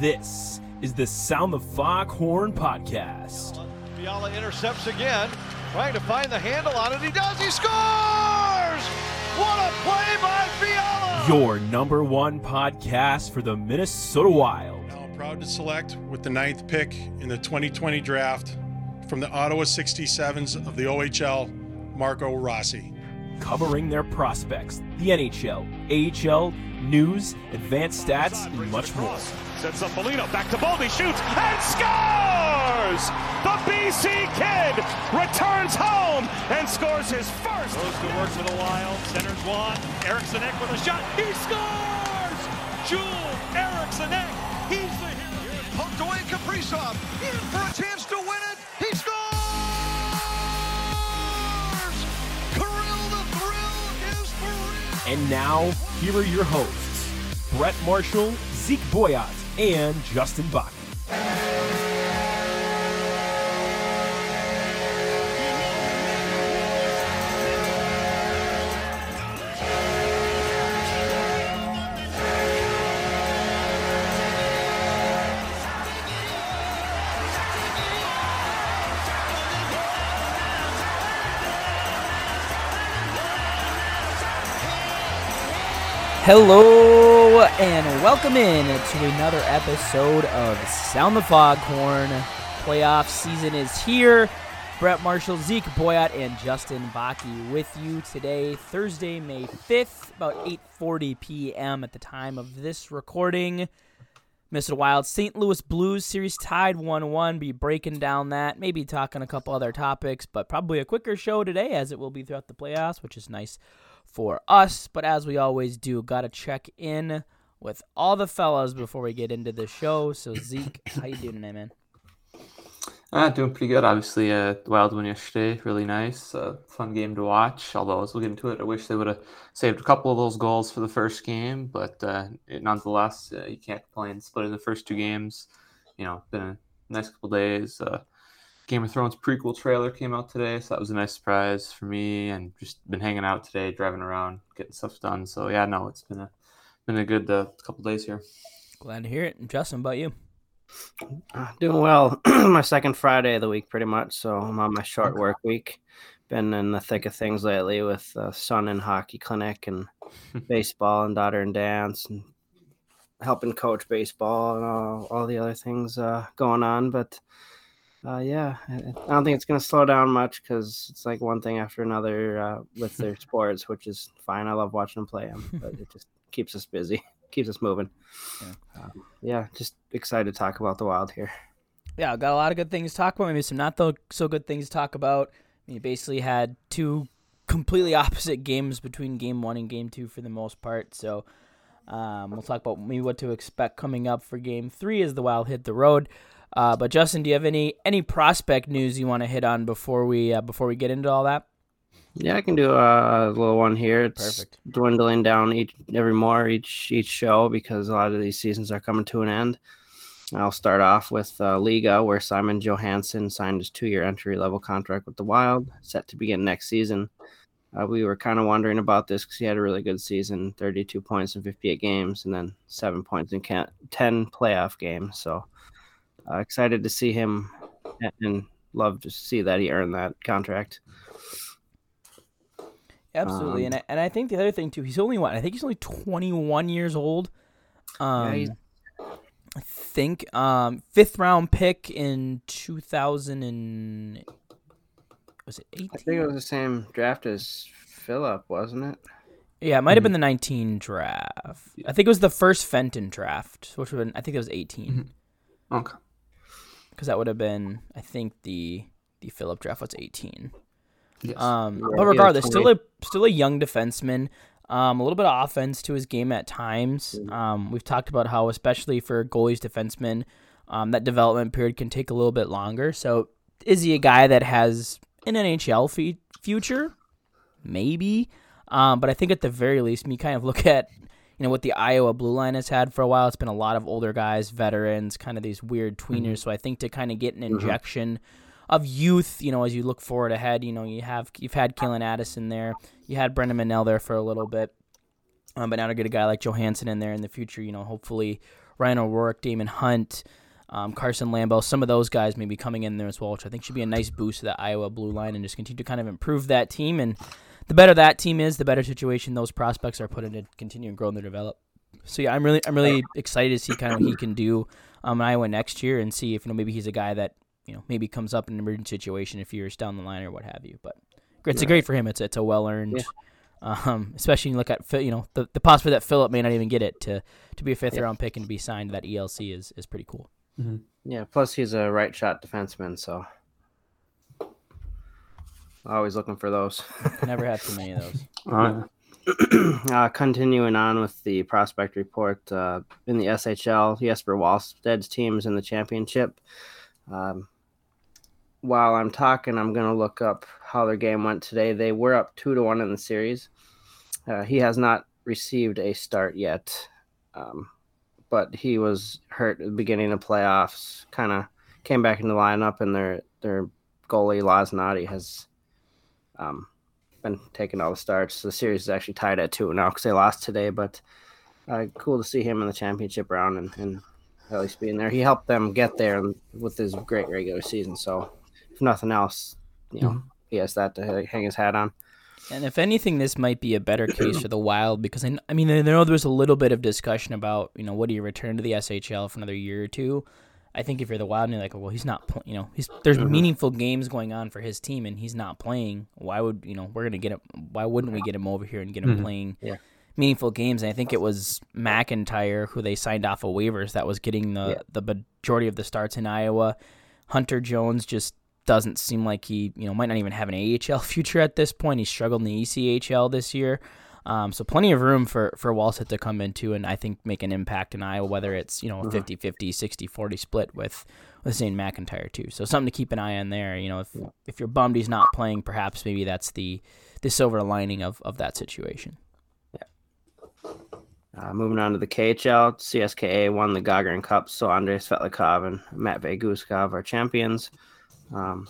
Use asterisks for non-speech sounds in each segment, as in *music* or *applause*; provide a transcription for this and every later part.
This is the Sound the Foghorn podcast. Fiala intercepts again, trying to find the handle on it. He does. He scores! What a play by Fiala! Your number one podcast for the Minnesota Wild. Now proud to select with the ninth pick in the 2020 draft from the Ottawa 67s of the OHL, Marco Rossi. Covering their prospects, the NHL, AHL, news, advanced stats, and much more. Sets up Molino, back to Boldy, shoots, and scores! The BC Kid returns home and scores his first. Goes to work for the Wild, centers one. Eriksson Ek with a shot. He scores! Joel Eriksson Ek, he's the hero. Here's poked away Kaprizov, in for And now, here are your hosts Brett Marshall, Zeke Boyott, and Justin Bach. Hello and welcome in to another episode of Sound the Foghorn. Playoff season is here. Brett Marshall, Zeke Boyott, and Justin Baki with you today, Thursday, May 5th, about 8:40 p.m. at the time of this recording. Mr. Wild St. Louis Blues series tied 1-1. Be breaking down that, maybe talking a couple other topics, but probably a quicker show today as it will be throughout the playoffs, which is nice for us. But as we always do, got to check in with all the fellas before we get into the show. So *coughs* Zeke, how you doing today, man? Uh, doing pretty good. Obviously, uh, Wild win yesterday, really nice. Uh, fun game to watch. Although, as we'll get into it, I wish they would have saved a couple of those goals for the first game. But uh, it, nonetheless, uh, you can't complain. Splitting the first two games, you know, been a nice couple days. Game of Thrones prequel trailer came out today, so that was a nice surprise for me. And just been hanging out today, driving around, getting stuff done. So yeah, no, it's been a been a good uh, couple days here. Glad to hear it. And Justin, about you? Uh, doing well. *clears throat* my second Friday of the week, pretty much. So I'm on my short work week. Been in the thick of things lately with uh, son and hockey clinic and *laughs* baseball and daughter and dance and helping coach baseball and all, all the other things uh, going on. But uh, yeah, I don't think it's going to slow down much because it's like one thing after another uh, with their *laughs* sports, which is fine. I love watching them play them, but it just *laughs* keeps us busy, *laughs* keeps us moving. Yeah. Um, yeah, just excited to talk about the Wild here. Yeah, got a lot of good things to talk about. Maybe some not so good things to talk about. I mean, you basically had two completely opposite games between game one and game two for the most part. So um, we'll talk about maybe what to expect coming up for game three as the Wild hit the road. Uh, but Justin, do you have any any prospect news you want to hit on before we uh, before we get into all that? Yeah, I can do a, a little one here. It's Perfect. dwindling down each every more each each show because a lot of these seasons are coming to an end. I'll start off with uh, Liga, where Simon Johansson signed his two-year entry-level contract with the Wild, set to begin next season. Uh, we were kind of wondering about this because he had a really good season 32 points in 58 games and then seven points in ca- 10 playoff games so uh, excited to see him and- and love to see that he earned that contract Absolutely, Um, and I, and I think the other thing too, he's only what I think he's only 21 years old. Um, he's- I think um, fifth round pick in 2000 and was it 18? i think it was the same draft as filip wasn't it Yeah, it might have been the 19 draft. I think it was the first Fenton draft, which would have been, I think it was 18 Okay. Because that would have been I think the the Filip draft was 18. Yes. Um, Yeah, but regardless, still a still a young defenseman. Um, a little bit of offense to his game at times. Um, we've talked about how, especially for goalies, defensemen, um, that development period can take a little bit longer. So, is he a guy that has an NHL fe- future? Maybe, um, but I think at the very least, me kind of look *laughs* at you know what the Iowa blue line has had for a while. It's been a lot of older guys, veterans, kind of these weird tweeners. So I think to kind of get an injection of youth, you know, as you look forward ahead, you know, you have you've had Calen Addison there, you had Brennan Menell there for a little bit, um, but now to get a guy like Johansson in there in the future, you know, hopefully Ryan O'Rourke, Daemon Hunt, um, Carson Lambo, some of those guys maybe coming in there as well, which I think should be a nice boost to the Iowa blue line and just continue to kind of improve that team. And the better that team is, the better situation those prospects are put in to continue and grow and develop. So yeah, I'm really I'm really excited to see kind of what he can do um, in Iowa next year and see if you know maybe he's a guy that you know maybe comes up in an emergency situation a few years down the line or what have you. But it's a great for him. It's it's a well earned. Yeah. Um, especially when you look at you know the, the possibility that Filip may not even get it to to be a fifth yeah. round pick and be signed to that ELC is is pretty cool. Mm-hmm. Yeah. Plus, he's a right shot defenseman, so always looking for those. *laughs* Never had too many of those. *laughs* *clears throat* uh, continuing on with the prospect report uh, in the SHL, Jesper Wallstedt's team is in the championship. Um, while I'm talking, I'm going to look up how their game went today. They were up two to one in the series. Uh, he has not received a start yet, um, but he was hurt at the beginning of playoffs. Kind of came back in the lineup, and their their goalie Lassinantti has um, been taking all the starts. The series is actually tied at two now because they lost today, but uh, cool to see him in the championship round and, and at least being there. He helped them get there with his great regular season. So if nothing else, you know, mm-hmm. he has that to hang his hat on. And if anything, this might be a better case for the Wild because I, I mean, I know there was a little bit of discussion about, you know, what do you return to the SHL for another year or two? I think if you're the Wild and you're like, well, he's not, pl- you know, he's there's mm-hmm. meaningful games going on for his team and he's not playing. Why would you know we're gonna get him? Why wouldn't we get him over here and get him mm-hmm. playing yeah. meaningful games? And I think it was McIntyre who they signed off of waivers that was getting the yeah. the majority of the starts in Iowa. Hunter Jones just doesn't seem like he, you know, might not even have an AHL *laughs* future at this point. He struggled in the ECHL this year. Um, so plenty of room for, for Wallstedt to come into and I think make an impact in Iowa, whether it's, you know, a 50-50, 60-40 split with, with Zane McIntyre too. So something to keep an eye on there. You know, if, if you're bummed he's not playing, perhaps maybe that's the, the silver lining of, of that situation. Yeah. Uh, moving on to the KHL, CSKA won the Gagarin Cup, so Andrei Svetlakov and Matvey Guskov are champions. Um,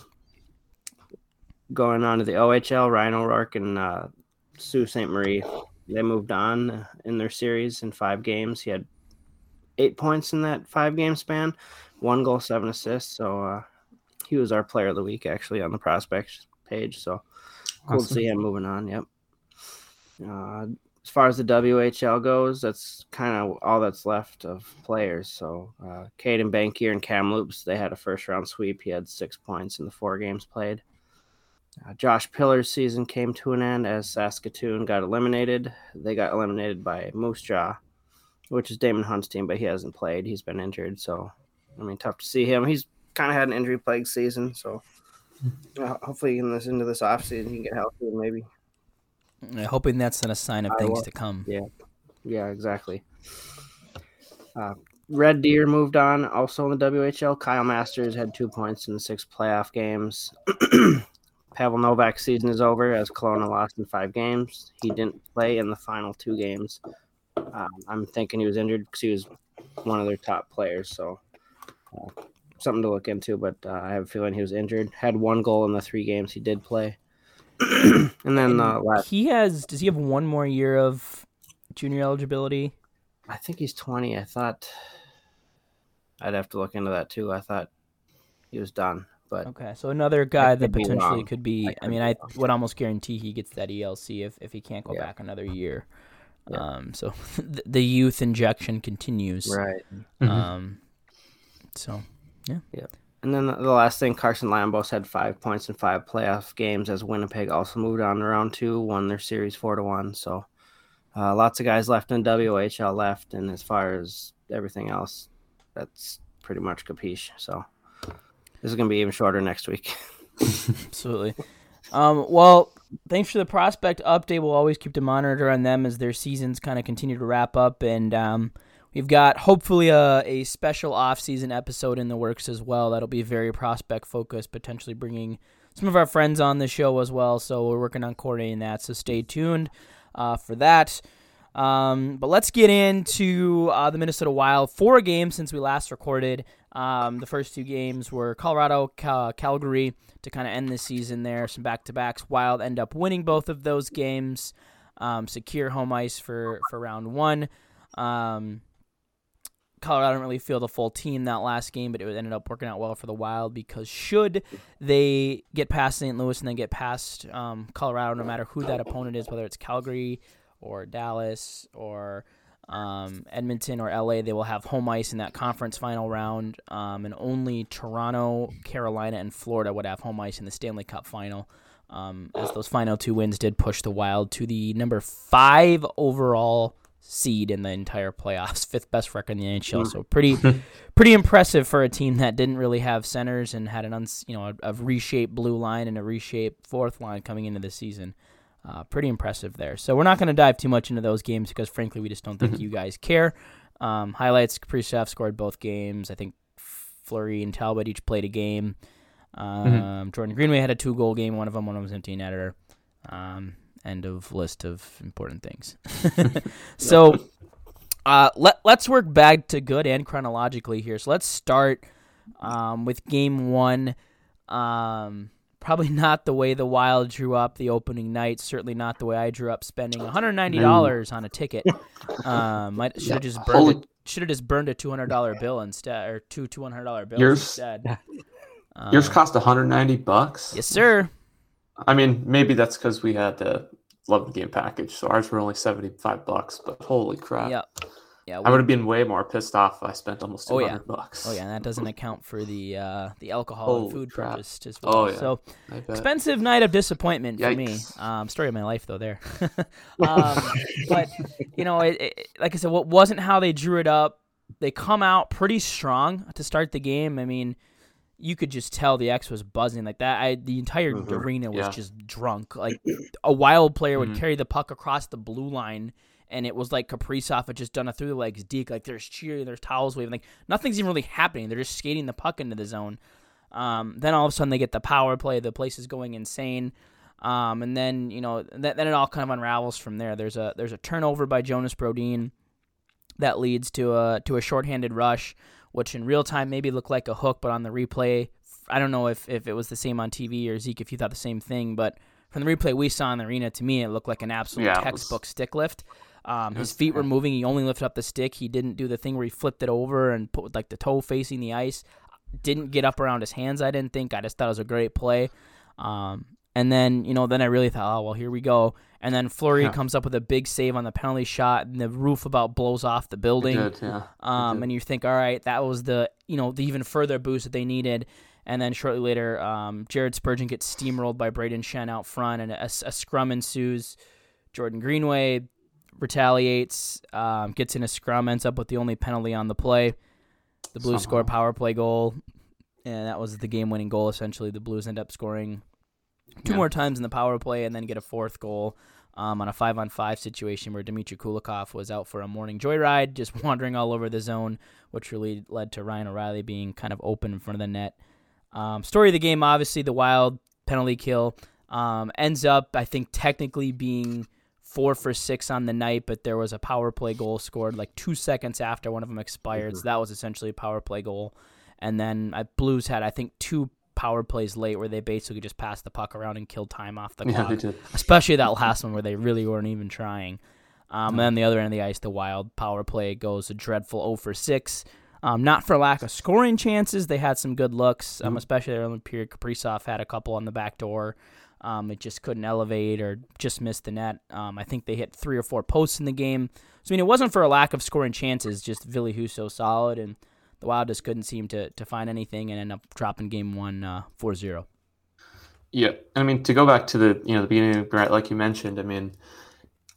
going on to the OHL, Ryan O'Rourke and uh, Sault Ste. Marie, they moved on in their series in five games. He had eight points in that five game span, one goal, seven assists. So uh, he was our player of the week actually on the prospects page. So cool awesome. to see him moving on. Yep. Uh, as far as the WHL goes, that's kind of all that's left of players. So, uh, Caedan Bankier and Kamloops, they had a first round sweep. He had six points in the four games played. Uh, Josh Pillar's season came to an end as Saskatoon got eliminated. They got eliminated by Moose Jaw, which is Daemon Hunt's team, but he hasn't played. He's been injured. So, I mean, tough to see him. He's kind of had an injury plagued season. So, uh, hopefully, in this into this offseason, he can get healthy and maybe hoping that's not a sign of things to come. Yeah, yeah, exactly. Uh, Red Deer moved on. Also in the WHL, Kyle Masters had two points in the six playoff games. *clears throat* Pavel Novak's season is over as Kelowna lost in five games. He didn't play in the final two games. Um, I'm thinking he was injured because he was one of their top players. So uh, something to look into. But uh, I have a feeling he was injured. Had one goal in the three games he did play. *clears throat* and then uh, last, he has. Does he have one more year of junior eligibility? I think he's twenty. I thought I'd have to look into that too. I thought he was done. But okay, so another guy that potentially could be. I, I mean, I would almost guarantee he gets that ELC if, if he can't go yeah. back another year. Yeah. Um, so *laughs* the youth injection continues. Right. Mm-hmm. Um, so yeah. Yeah. And then the last thing, Carson Lambos had five points in five playoff games as Winnipeg also moved on to round two, won their series four to one. So uh, lots of guys left in WHL left, and as far as everything else, that's pretty much capiche. So this is gonna be even shorter next week. *laughs* Absolutely. Um, well, thanks for the prospect update. We'll always keep the monitor on them as their seasons kind of continue to wrap up, and um, We've got hopefully a, a special off-season episode in the works as well. That'll be very prospect focused, potentially bringing some of our friends on the show as well. So we're working on coordinating that. So stay tuned uh, for that. Um, but let's get into uh, the Minnesota Wild. Four games since we last recorded. Um, the first two games were Colorado, Cal- Calgary to kind of end the season there. Some back to backs. Wild end up winning both of those games, um, secure home ice for, for round one. Um, Colorado didn't really feel the full team that last game, but it ended up working out well for the Wild because should they get past St. Louis and then get past um, Colorado, no matter who that opponent is, whether it's Calgary or Dallas or um, Edmonton or LA, they will have home ice in that conference final round, um, and only Toronto, Carolina, and Florida would have home ice in the Stanley Cup final. Um, as those final two wins did push the Wild to the number five overall seed in the entire playoffs, *laughs* fifth best record in the NHL. So pretty, *laughs* pretty impressive for a team that didn't really have centers and had an uns, you know a, a reshaped blue line and a reshaped fourth line coming into the season. Uh, pretty impressive there. So we're not going to dive too much into those games because frankly we just don't think you guys care. Um, highlights: Kaprizov scored both games. I think Fleury and Talbot each played a game. Um, Jordan Greenway had a two goal game. One of them, one of them was empty netter. Um, end of list of important things. *laughs* so uh, let let's work back to good and chronologically here. So let's start um, with game one. Um, probably not the way the Wild drew up the opening night. Certainly not the way I drew up spending one hundred ninety dollars on a ticket. *laughs* Um, might should have just burned. Should have just burned a two hundred dollar bill instead, or two two hundred dollar bills Yours- instead. *laughs* Yours Um, cost 190 bucks. yes, sir. I mean, maybe that's because we had the 11 game package, so ours were only 75 bucks. But holy crap! Yeah, yeah. I would have been way more pissed off if I spent almost Oh, 200 yeah. bucks. Oh yeah, and that doesn't *laughs* account for the uh, the alcohol and food crap. purchased as well. Oh, yeah. So expensive night of disappointment for me. Um, story of my life though there. *laughs* *laughs* um, but you know, it, it, like I said, what wasn't how they drew it up. They come out pretty strong to start the game. I mean, you could just tell the X was buzzing like that. I the entire arena was Yeah. just drunk. Like a wild player would Mhm. carry the puck across the blue line. And it was like Kaprizov had just done a through the legs deke. Like there's cheering, there's towels waving. Like nothing's even really happening. They're just skating the puck into the zone. Um, then all of a sudden they get the power play. The place is going insane. Um, and then you know th- then it all kind of unravels from there. There's a there's a turnover by Jonas Brodin that leads to a to a shorthanded rush, which in real time maybe looked like a hook, but on the replay, I don't know if, if it was the same on TV or Zeke if you thought the same thing, but from the replay we saw in the arena, to me it looked like an absolute Yeah, it was- textbook stick lift. Um, his feet were moving. He only lifted up the stick. He didn't do the thing where he flipped it over and put like the toe facing the ice. Didn't get up around his hands. I didn't think. I just thought it was a great play. Um, and then you know, then I really thought, oh well, here we go. And then Fleury Yeah. comes up with a big save on the penalty shot, and the roof about blows off the building. did, yeah. Um, and you think, all right, that was the you know the even further boost that they needed. And then shortly later, um, Jared Spurgeon gets steamrolled by Brayden Schenn out front, and a, a scrum ensues. Jordan Greenway retaliates, um, gets in a scrum, ends up with the only penalty on the play. The Blues score a power play goal, and that was the game-winning goal. Essentially, the Blues end up scoring two Yeah. more times in the power play, and then get a fourth goal um, on a five-on-five situation where Dmitry Kulikov was out for a morning joyride, just *laughs* wandering all over the zone, which really led to Ryan O'Reilly being kind of open in front of the net. Um, story of the game, obviously, the Wild penalty kill um, ends up, I think, technically being four for six on the night, but there was a power play goal scored like two seconds after one of them expired. So that was essentially a power play goal. And then uh, Blues had, I think, two power plays late where they basically just passed the puck around and killed time off the *laughs* Yeah, clock they did. especially that last one where they really weren't even trying. Um, and then the other end of the ice, the Wild power play goes a dreadful 0 for 6. Um, not for lack of scoring chances, they had some good looks, um, especially early period. Kaprizov had a couple on the back door. Um, it just couldn't elevate or just missed the net. Um, I think they hit three or four posts in the game. So I mean, it wasn't for a lack of scoring chances, just Ville Husso solid, and the Wild just couldn't seem to, to find anything and end up dropping game one uh, 4-0. Yeah, I mean to go back to the you know the beginning, right? Like you mentioned, I mean,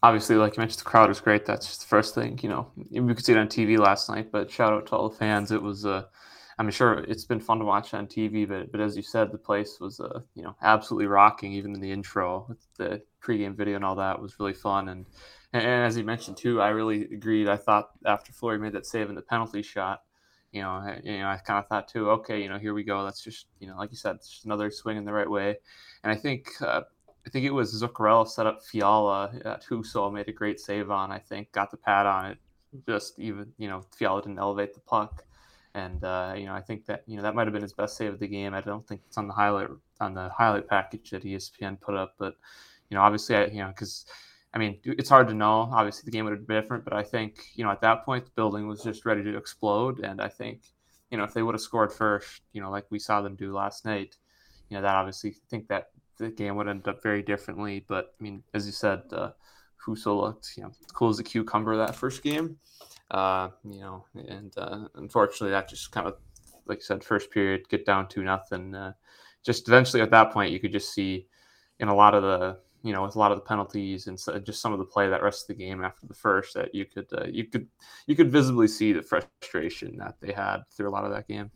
obviously, like you mentioned, the crowd was great. That's the first thing. You know, we could see it on TV last night, but shout out to all the fans. It was, uh, I'm sure it's been fun to watch on TV, but but as you said, the place was, uh, you know, absolutely rocking. Even in the intro, the pregame video and all that was really fun. And and, as you mentioned too, I really agreed. I thought after Fleury made that save in the penalty shot. You know, I, you know, I kind of thought too. Okay, you know, here we go. That's just, you know, like you said, just another swing in the right way. And I think uh, I think it was Zuccarello set up Fiala at Husso made a great save on. I think got the pad on it. Just even you know Fiala didn't elevate the puck, and uh, you know I think that you know that might have been his best save of the game. I don't think it's on the highlight on the highlight package that ESPN put up, but you know obviously I you know because I mean, it's hard to know. Obviously, the game would have been different, but I think you know at that point the building was just ready to explode, and I think you know if they would have scored first, you know, like we saw them do last night, you know, that obviously I think that the game would end up very differently. But I mean, as you said, uh, Husso looked you know cool as a cucumber that first game, uh, you know, and uh, unfortunately that just kind of like I said, first period get down to nothing. Uh, just eventually at that point you could just see in a lot of the you know, with a lot of the penalties and so, just some of the play that rest of the game after the first, that you could uh, you could you could visibly see the frustration that they had through a lot of that game.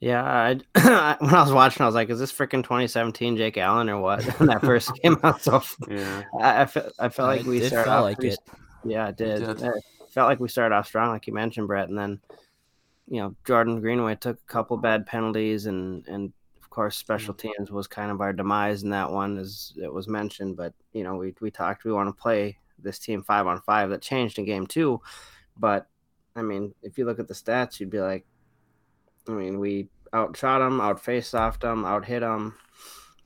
Yeah, I, *clears throat* when I was watching, I was like, "Is this freaking 2017 Jake Allen or what?" *laughs* When that first came out, so yeah, I, I, felt I felt like we started off like pretty, it. Yeah, it did. It did. Felt like we started off strong, like you mentioned, Brett, and then you know Jordan Greenway took a couple bad penalties and and of course, special mm. teams was kind of our demise in that one, as it was mentioned. But you know, we we talked we want to play this team five on five. That changed in game two, but I mean, if you look at the stats, you'd be like, I mean, we outshot them, out face offed them, out hit them.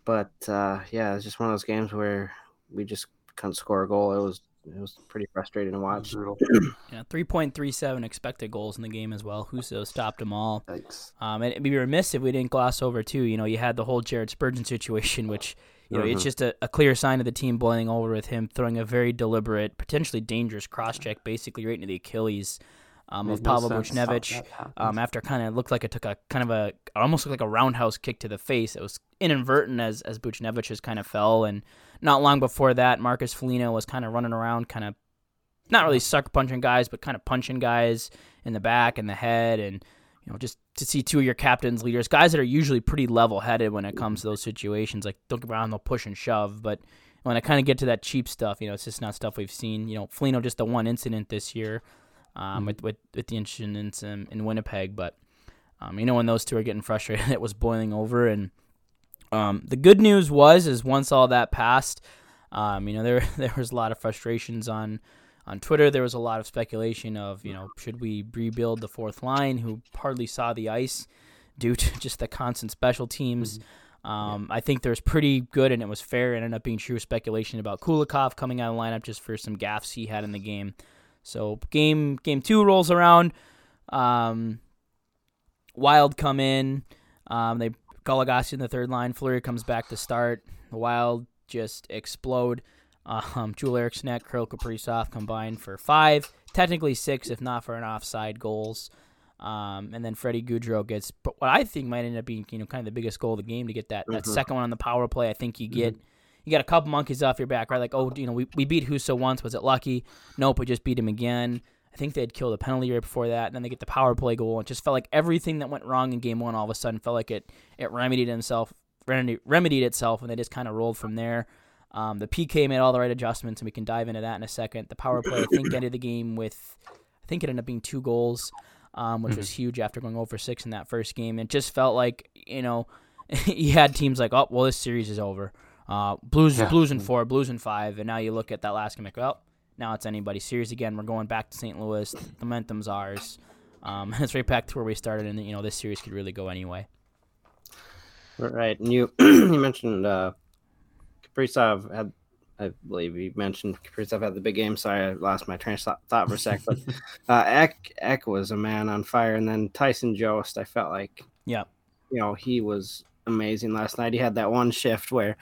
But uh, yeah, it's just one of those games where we just couldn't score a goal. It was it was pretty frustrating to watch. *clears throat* yeah, three point three seven expected goals in the game as well. Husso stopped them all. Thanks. Um, and it'd be remiss if we didn't gloss over too. You know, you had the whole Jared Spurgeon situation, which you know, mm-hmm. it's just a, a, clear sign of the team boiling over with him throwing a very deliberate, potentially dangerous cross check, basically right into the Achilles. Um, of Pavel Buchnevich, um, after kind of looked like it took a kind of a almost looked like a roundhouse kick to the face. It was inadvertent as as Buchnevich just kind of fell, and not long before that, Marcus Foligno was kind of running around, kind of not really sucker punching guys, but kind of punching guys in the back and the head, and you know, just to see two of your captains, leaders, guys that are usually pretty level headed when it comes to those situations. Like don't get around, they'll push and shove, but when I kind of get to that cheap stuff, you know, it's just not stuff we've seen. You know, Foligno just the one incident this year um, mm-hmm. with, with with the incidents in, in Winnipeg, but um, you know when those two are getting *laughs* frustrated, it was boiling over and um, the good news was is once all that passed, um, you know there *laughs* there was a lot of frustrations on on Twitter. There was a lot of speculation of you know should we rebuild the fourth line, who hardly saw the ice due to *laughs* just the constant special teams. Mm-hmm. Um, I think there's pretty good and it was fair and ended up being true speculation about Kulikov coming out of the lineup just for some gaffes he had in the game. So game game two rolls around. Um, Wild come in. Um, they Goligoski in the third line. Fleury comes back to start. The Wild just explode. Um, *laughs* Joel Eriksson, Kirill Kaprizov combined for five, technically six if not for an offside goals. Um, and then Freddie Gaudreau gets what I think might end up being you know kind of the biggest goal of the game to get that, that mm-hmm. second one on the power play. I think you get mm-hmm. You got a couple monkeys off your back, right? Like oh you know we, we beat Husso once, was it lucky? Nope, we just beat him again. I think they had killed a penalty right before that, and then they get the power play goal. It just felt like everything that went wrong in game one all of a sudden felt like it it remedied itself, remedied itself, and they just kind of rolled from there. Um, the PK made all the right adjustments, and we can dive into that in a second. The power play, I think, ended the game with, I think it ended up being two goals, um, which mm-hmm. was huge after going over six in that first game. It just felt like you know, *laughs* you had teams like, oh, well, this series is over. Uh, Blues, yeah. Blues in four, Blues in five, and now you look at that last game, like, well, now it's anybody. Series again. We're going back to St. Louis. The momentum's ours. Um, *laughs* it's right back to where we started, and you know this series could really go anyway. Right, and you *clears throat* you mentioned uh, Kaprizov had, I believe you mentioned Kaprizov had the big game. Sorry, I lost my train of thought for a sec, but *laughs* uh, Ek Ek was a man on fire, and then Tyson Jost, I felt like, yeah, you know, he was amazing last night. He had that one shift where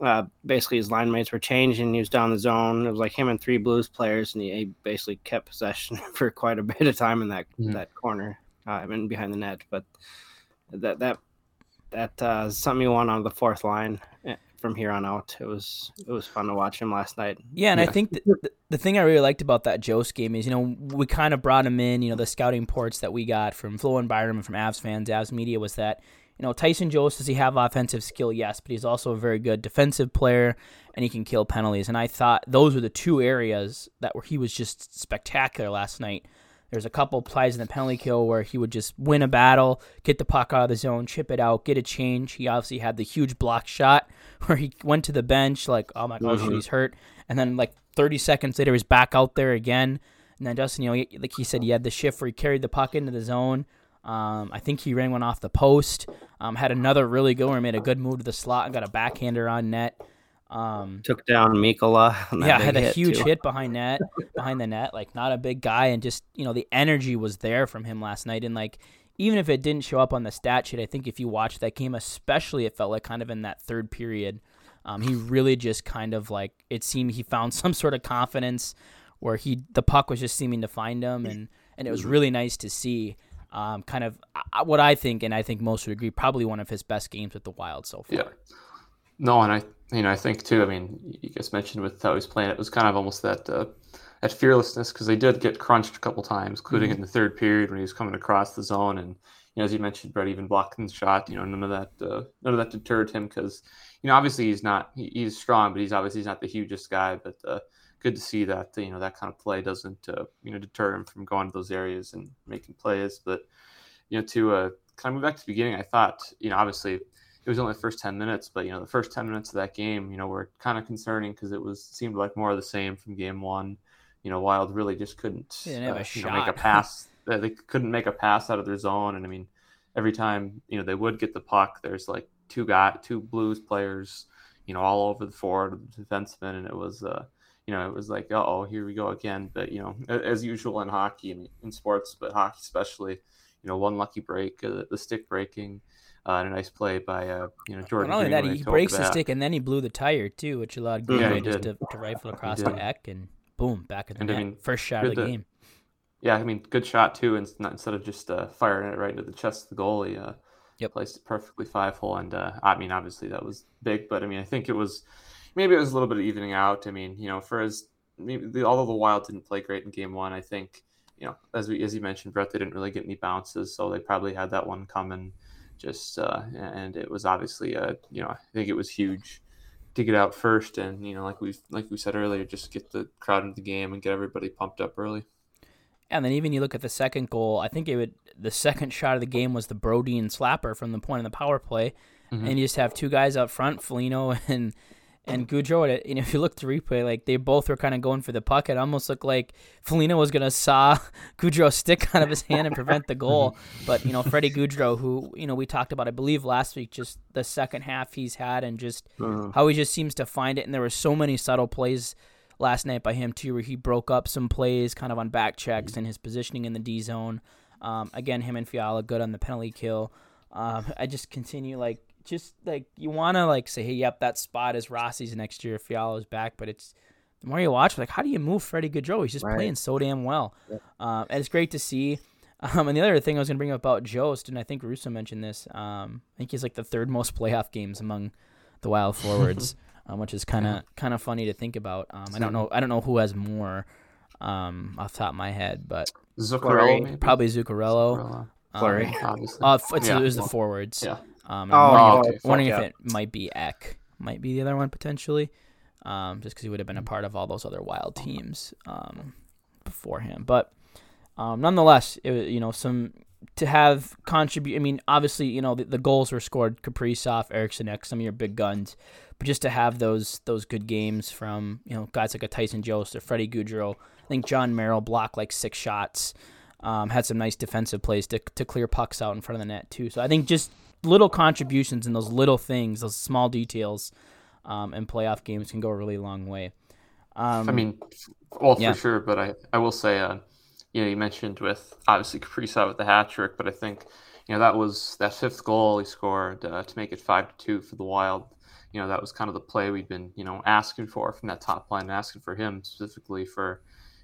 uh, basically his line mates were changing. He was down the zone. It was like him and three Blues players, and he, he basically kept possession *laughs* for quite a bit of time in that mm-hmm. that corner, uh, and behind the net. But that that that uh, something you want on the fourth line eh, from here on out. It was it was fun to watch him last night. Yeah, and yeah. I think the, the thing I really liked about that Jost game is you know we kind of brought him in. You know the scouting reports that we got from Flo and Byram and from Avs fans, Avs media was that you know, Tyson Jost, does he have offensive skill? Yes, but he's also a very good defensive player and he can kill penalties. And I thought those were the two areas that where he was just spectacular last night. There's a couple plays in the penalty kill where he would just win a battle, get the puck out of the zone, chip it out, get a change. He obviously had the huge block shot *laughs* where he went to the bench like, oh my gosh, mm-hmm. he's hurt. And then like 30 seconds later, he's back out there again. And then Justin, you know, like he said, he had the shift where he carried the puck into the zone um, I think he ran one off the post. Um, had another really good one. Made a good move to the slot and got a backhander on net. Um, Took down Mikkola. yeah, had a huge too. hit behind *laughs* net, behind the net. Like not a big guy, and just you know the energy was there from him last night. And like even if it didn't show up on the stat sheet, I think if you watch that game, especially it felt like kind of in that third period, um, he really just kind of like it seemed he found *laughs* some sort of confidence where he the puck was just seeming to find him, and and it was really nice to see. Um, kind of what I think, and I think most would agree, probably one of his best games with the Wild so far. Yeah. No, and I, you know, I think too. I mean, you guys mentioned with how he's playing, it was kind of almost that uh, that fearlessness because they did get crunched a couple times, including in the third period when he was coming across the zone, and you know, as you mentioned, Brett even blocking the shot. You know, none of that, uh, none of that deterred him because you know, obviously he's not, he, he's strong, but he's obviously he's not the hugest guy, but. Uh, Good to see that you know that kind of play doesn't uh, you know deter him from going to those areas and making plays. But you know to uh, kind of move back to the beginning, I thought you know obviously it was only the first 10 minutes, but you know, the first 10 minutes of that game, you know, were kind of concerning because it was seemed like more of the same from game one. You know, Wild really just couldn't uh, you know, make a *laughs* pass. Uh, they couldn't make a pass out of their zone. And I mean, every time, you know, they would get the puck, there's like two guy, two blues players, you know, all over the forward, the defenseman. And it was, uh, you know, it was like, oh, here we go again. But, you know, as usual in hockey and in sports, but hockey especially, you know, one lucky break, uh, the stick breaking, uh, and a nice play by, uh, you know, Jordan. Not Jordan. only that, he breaks the stick and then he blew the tire too, which allowed Yeah, Greenway he just to, to rifle across the Ek and boom, back in the And I mean, First shot of good the game. Yeah, I mean, good shot too, and not, instead of just uh, firing it right into the chest of the goalie, uh, Yep. placed it perfectly five hole. And uh, I mean, obviously that was big, but I mean, I think it was maybe it was a little bit of evening out. I mean, you know, for as maybe the, although the Wild didn't play great in game one, I think you know, as we as you mentioned, Brett, they didn't really get any bounces, so they probably had that one coming. Just uh, and it was obviously uh, you know, I think it was huge to get out first, and you know, like we like we said earlier, just get the crowd into the game and get everybody pumped up early. And then even you look at the second goal, I think it would the second shot of the game was the Brodin slapper from the point of the power play. Mm-hmm. And you just have two guys up front, Foligno *laughs* and and Gaudreau. And *laughs* if you look at the replay, like they both were kind of going for the puck. It almost looked like Foligno was gonna saw *laughs* Gaudreau's stick out of his hand and prevent the goal. *laughs* But you know, Freddie Gaudreau, who you know we talked about, I believe last week, just the second half he's had and just Mhm. how he just seems to find it. And there were so many subtle plays last night by him too, where he broke up some plays, kind of on back checks and his positioning in the D zone. Um, again, him and Fiala good on the penalty kill. Um, I just continue like just like you want to like say, hey, yep, that spot is Rossi's next year if Fiala's back, but it's the more you watch, like how do you move Freddie Gaudreau? He's just Right. playing so damn well, um, and it's great to see. Um, and the other thing I was going to bring up about Jost, and I think Russo mentioned this. Um, I think he's like the third most playoff games among the Wild *laughs* forwards, um, which is kind of kind of funny to think about. Um, I don't know. I don't know who has more um, off the top of my head, but Zuccarello, probably Zuccarello. Zuccarello, Fleury. Um, obviously. uh, it's, Yeah, it was the forwards. Yeah. Um, Oh, I'm wondering, if, wondering if it might be Ek, might be the other one potentially, um, just because he would have been a part of all those other wild teams um, before him. But um, nonetheless, it, you know, some to have contribute. I mean, obviously, you know, the, the goals were scored Kaprizov, Eriksson Ek, some of your big guns, but just to have those those good games from you know guys like a Tyson Jost or Freddie Gaudreau. I think Jon Merrill blocked like six shots. Um, had some nice defensive plays to, to clear pucks out in front of the net too. So I think just little contributions and those little things, those small details, um, in playoff games can go a really long way. Um, I mean, well, yeah. for sure. But I, I will say, uh, you know, you mentioned with obviously Kaprizov with the hat trick, but I think, you know, that was that fifth goal he scored uh, to make it five to two for the Wild. You know, that was kind of the play we'd been, you know, asking for from that top line, asking for him specifically for,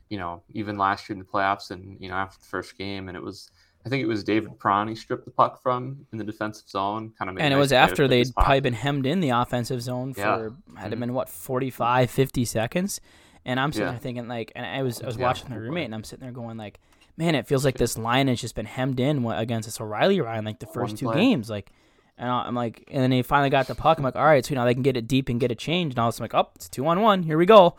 you know, even last year in the playoffs and you know after the first game, and it was. I think it was David Perron he stripped the puck from in the defensive zone, kind of. and it was after they'd probably been hemmed in the offensive zone Yeah. for had it Mhm. been what 45 50 seconds and i'm sitting Yeah. there thinking like and i was i was Yeah. watching the roommate and i'm sitting there going like man it feels like this line has just been hemmed in against this o'reilly ryan like the first One two play. games like and i'm like and then they finally got the puck i'm like all right so you know they can get it deep and get a change. and all of a sudden, I'm like oh it's two on one here we go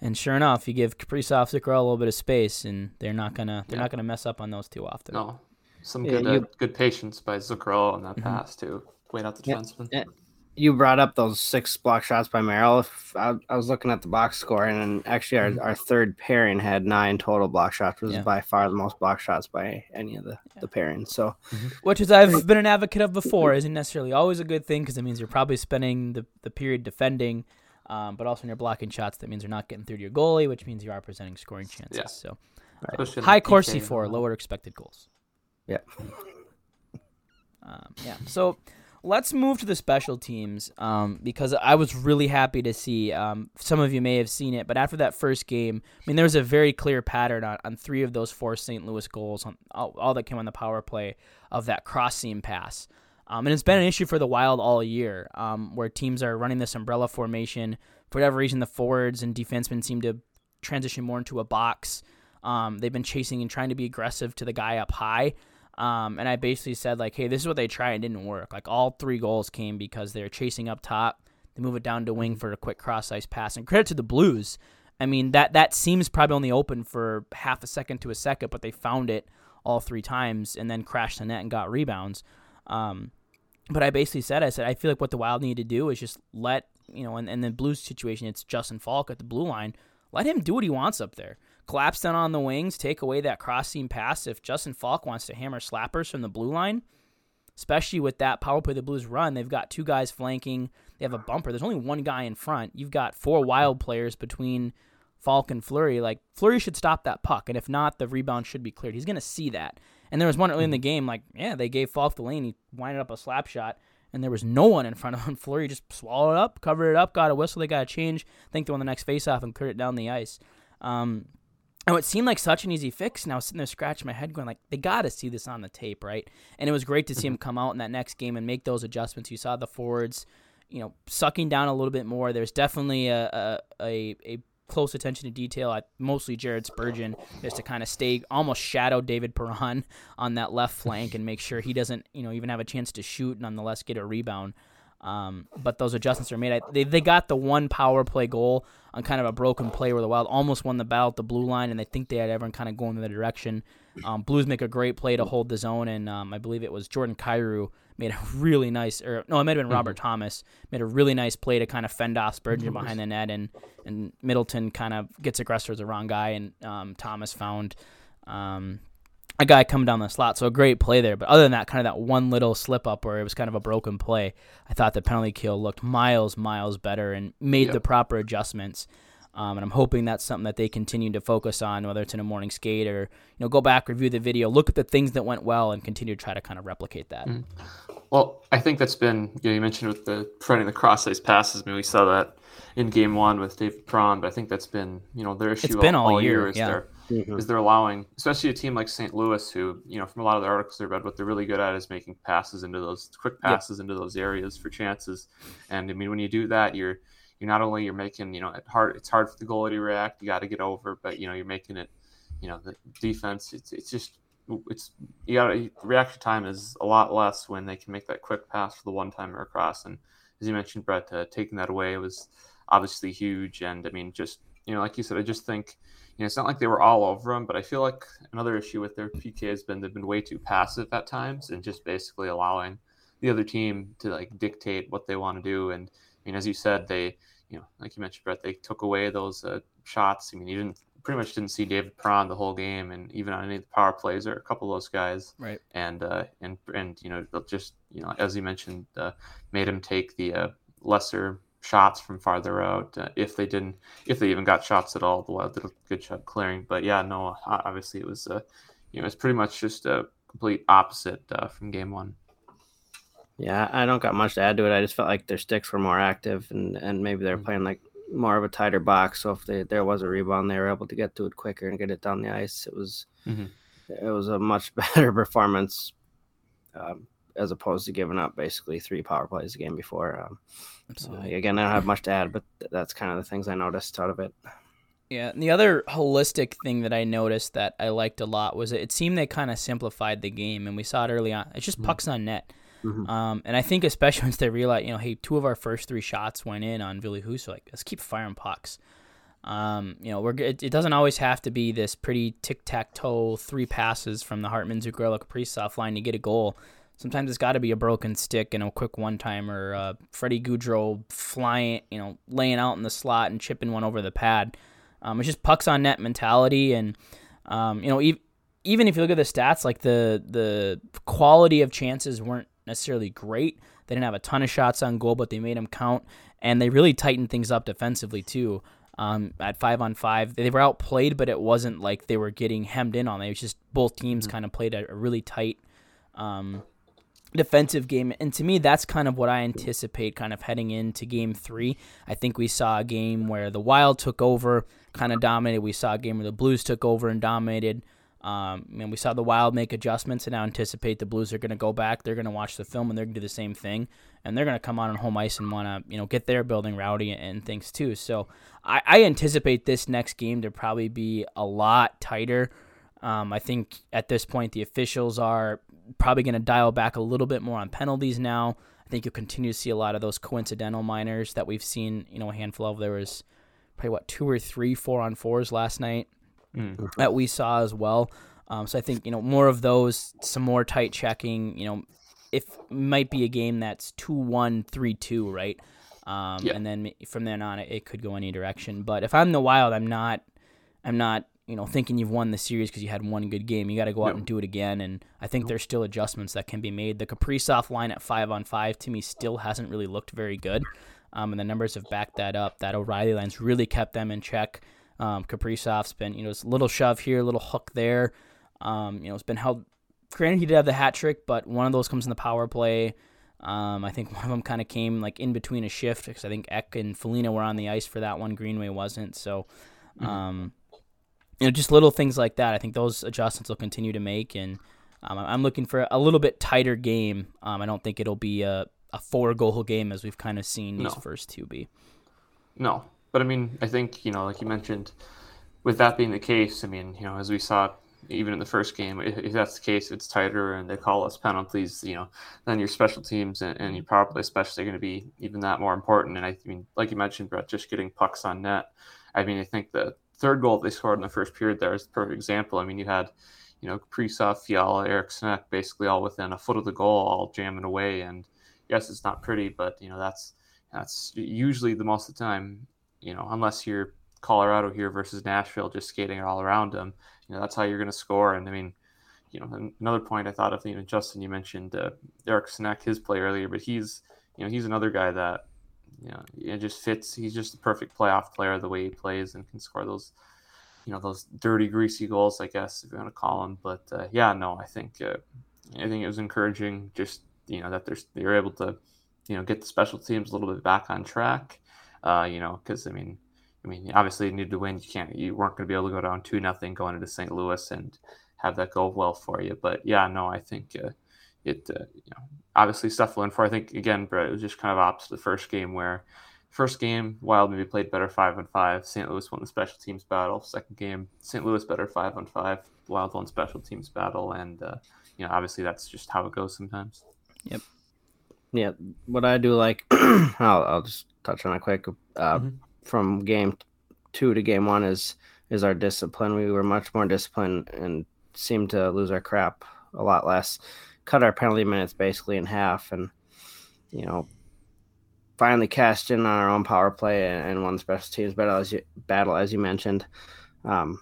and sure enough you give kaprizov Zuccarello a little bit of space and they're not gonna they're Yeah. not gonna mess up on those too often No, some Yeah, good uh, good patience by Zuccarello on that Mhm. pass to Wait out the Yeah, defenseman. yeah. You brought up those six block shots by Merrill. If I, I was looking at the box score, and actually, our, our third pairing had nine total block shots, which Yeah. is by far the most block shots by any of the, the pairings. So, which is I've been an advocate of before, isn't necessarily always a good thing because it means you're probably spending the, the period defending. Um, but also when you're blocking shots, that means you're not getting through to your goalie, which means you are presenting scoring chances. Yeah. So Especially in high Corsi PK for lower expected goals. Yeah. Um, yeah. So let's move to the special teams um, because I was really happy to see. Um, some of you may have seen it, but after that first game, I mean, there was a very clear pattern on, on three of those four St. Louis goals, on all, all that came on the power play of that cross seam pass. Um, and it's been an issue for the Wild all year, um, where teams are running this umbrella formation. For whatever reason, the forwards and defensemen seem to transition more into a box. Um, they've been chasing and trying to be aggressive to the guy up high. Um, and I basically said like, hey, this is what they tried and didn't work. Like all three goals came because they're chasing up top. They move it down to wing for a quick cross ice pass. And credit to the Blues. I mean that that seems probably only open for half a second to a second, but they found it all three times and then crashed the net and got rebounds. Um, but I basically said, I said, I feel like what the Wild need to do is just let, you know, and in the Blues situation, it's Justin Faulk at the blue line. Let him do what he wants up there. Collapse down on the wings, take away that cross seam pass. If Justin Faulk wants to hammer slappers from the blue line, especially with that power play the Blues run, they've got two guys flanking. They have a bumper. There's only one guy in front. You've got four Wild players between Faulk and Fleury. Like Fleury should stop that puck, and if not, the rebound should be cleared. He's going to see that. And there was one early in the game, like yeah, they gave Faulk the lane. He winded up a slap shot, and there was no one in front of him. *laughs* Fleury just swallowed it up, covered it up, got a whistle. They got a change. I think they won the next faceoff and cleared it down the ice. Um, and it seemed like such an easy fix. And I was sitting there scratching my head, going like, they got to see this on the tape, right? And it was great to see mm-hmm. him come out in that next game and make those adjustments. You saw the forwards, you know, sucking down a little bit more. There's definitely a a, a, a close attention to detail at mostly Jared Spurgeon just to kind of stay almost shadow David Perron *laughs* on that left flank and make sure he doesn't, you know, even have a chance to shoot, nonetheless get a rebound. Um, but those adjustments are made. I, they, they got the one power play goal on kind of a broken play where the Wild almost won the battle at the blue line, and they think they had everyone kind of going in the direction. Um, Blues make a great play to hold the zone, and um, I believe it was Jordan Kyrou made a *laughs* really nice, or no, it might have been Robert Thomas made a really nice play to kind of fend off Spurgeon behind the net, and and Middleton kind of gets aggressor as the wrong guy, and um, Thomas found. A guy coming down the slot. So a great play there. But other than that, kind of that one little slip up where it was kind of a broken play, I thought the penalty kill looked miles, miles better and made Yep. the proper adjustments. Um, and I'm hoping that's something that they continue to focus on, whether it's in a morning skate or you know go back, review the video, look at the things that went well, and continue to try to kind of replicate that. Well, I think that's been you know you mentioned with the preventing the cross ice passes. I mean, we saw that in game one with David Perron, but I think that's been you know their issue It's been all year, is yeah. They're is they're allowing, especially a team like St. Louis, who you know from a lot of the articles I read, what they're really good at is making passes into those quick passes into those areas for chances. And I mean, when you do that, you're you're not only you're making you know it hard it's hard for the goalie to react. You got to get over, but you know you're making it. You know the defense. It's it's just it's you got to reaction time is a lot less when they can make that quick pass for the one timer across. And as you mentioned, Brett, uh, taking that away was obviously huge. And I mean, just you know, like you said, I just think you know it's not like they were all over them, but I feel like another issue with their PK has been they've been way too passive at times and just basically allowing the other team to like dictate what they want to do. And I mean, as you said, they you know, like you mentioned, Brett, they took away those uh, shots. I mean, you didn't pretty much didn't see David Perron the whole game, and even on any of the power plays, or a couple of those guys Right. and uh, and and you know they'll just you know as you mentioned uh, made him take the uh, lesser shots from farther out uh, if they didn't if they even got shots at all the Wild did a good shot clearing but yeah no obviously it was uh, you know it's pretty much just a complete opposite uh, from game one Yeah, I don't got much to add to it. I just felt like their sticks were more active, and and maybe they're playing like more of a tighter box. So if they, there was a rebound, they were able to get to it quicker and get it down the ice. It was Mhm. it was a much *laughs* better performance um, as opposed to giving up basically three power plays a game before. Um, uh, again, I don't have much to add, but th- that's kind of the things I noticed out of it. Yeah, and the other holistic thing that I noticed that I liked a lot was it seemed they kind of simplified the game, and we saw it early on. It's just pucks on net. Mhm. Um, and I think especially *laughs* once they realized, you know, hey, two of our first three shots went in on Ville Husso. Like, let's keep firing pucks. Um, you know, we're it, it doesn't always have to be this pretty tic tac toe three passes from the Hartman Zuccarello Kaprizov line to get a goal. Sometimes it's got to be a broken stick and a quick one timer. Uh, Freddie Gaudreau flying, you know, laying out in the slot and chipping one over the pad. Um, it's just pucks on net mentality, and um, you know, ev- even if you look at the stats, like the the quality of chances weren't necessarily great. They didn't have a ton of shots on goal, but they made them count, and they really tightened things up defensively too. Um, at five on five, they were outplayed, but it wasn't like they were getting hemmed in on. It was just both teams mm-hmm. kind of played a, a really tight um, defensive game. And to me, that's kind of what I anticipate kind of heading into game three. I think we saw a game where the Wild took over, kind of dominated. We saw a game where the Blues took over and dominated. Um, and we saw the Wild make adjustments, and now anticipate the Blues are going to go back. They're going to watch the film, and they're going to do the same thing, and they're going to come on on home ice and want to, you know, get their building rowdy and things too. So I, I anticipate this next game to probably be a lot tighter. Um, I think at this point the officials are probably going to dial back a little bit more on penalties now. I think you'll continue to see a lot of those coincidental minors that we've seen, you know, a handful of. There was probably what two or three four on fours last night mm. that we saw as well. Um, so I think you know more of those, some more tight checking. You know, if might be a game that's two one three two, right? Um, And then from then on, it, it could go any direction. But if I'm the Wild, I'm not. I'm not you know thinking you've won the series because you had one good game. You got to go out no. and do it again. And I think no. there's still adjustments that can be made. The Kaprizov line at five on five to me still hasn't really looked very good, um, and the numbers have backed that up. That O'Reilly line's really kept them in check. Um, Kaprizov's been you know it's a little shove here, a little hook there. Um, you know it's been held. Granted, he did have the hat trick, but one of those comes in the power play. Um, I think *laughs* one of them kind of came like in between a shift because I think Ek and Foligno were on the ice for that one. Greenway wasn't. So, mm-hmm. um, you know, just little things like that. I think those adjustments will continue to make, and um, I'm looking for a little bit tighter game. Um, I don't think it'll be a, a four goal game as we've kind of seen these no. first two be. No, but I mean, I think you know, like you mentioned, with that being the case, I mean, you know, as we saw even in the first game, if, if that's the case, it's tighter and they call us penalties, you know, then your special teams and, and your power play especially are going to be even that more important. And I mean, like you mentioned, Brett, just getting pucks on net. I mean, I think that third goal they scored in the first period there is a perfect example. I mean, you had, you know, Kaprizov, Fiala, Eriksson Ek basically all within a foot of the goal, all jamming away. And yes, it's not pretty, but you know, that's that's usually the most of the time, you know, unless you're Colorado here versus Nashville, just skating all around them. You know, that's how you're going to score. And I mean, you know, another point I thought of, you know, Justin, you mentioned uh, Eriksson Ek, his play earlier, but he's, you know, he's another guy that you know, it just fits. He's just the perfect playoff player the way he plays and can score those, you know, those dirty, greasy goals, I guess if you want to call them. But uh, yeah, no, I think uh, I think it was encouraging. Just you know that they're they're able to, you know, get the special teams a little bit back on track. Uh, you know, because I mean, I mean, obviously you need to win. You can't. You weren't going to be able to go down two nothing going into St. Louis and have that go well for you. But yeah, no, I think uh, it uh, you know obviously stuff to learn for. I think again, Brett, it was just kind of opposite the first game where first game Wild maybe played better five on five. St. Louis won the special teams battle. Second game St. Louis better five on five. Wild won special teams battle, and uh, you know obviously that's just how it goes sometimes. Yep. Yeah, what I do like, *clears throat* I'll, I'll just touch on it quick. Uh, mm-hmm. From game two to game one is is our discipline. We were much more disciplined and seemed to lose our crap a lot less cut our penalty minutes basically in half, and you know, finally cashed in on our own power play and, and won special teams battle as you battle as you mentioned. Um,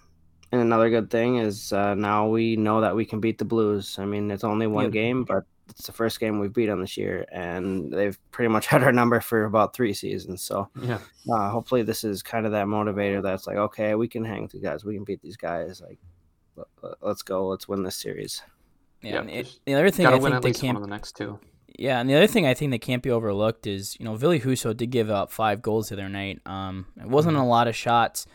and another good thing is uh, now we know that we can beat the Blues. I mean, it's only one yep. game, but it's the first game we've beat them this year, and they've pretty much *laughs* had our number for about three seasons. So, yeah, uh, hopefully, this is kind of that motivator that's like, okay, we can hang with these guys, we can beat these guys. Like, let's go, let's win this series. Yeah, yeah it, the other thing I think they can't. the next two. Yeah, and the other thing I think that can't be overlooked is you know Ville Husso did give up five goals the other night. Um, it wasn't mm-hmm. a lot of shots.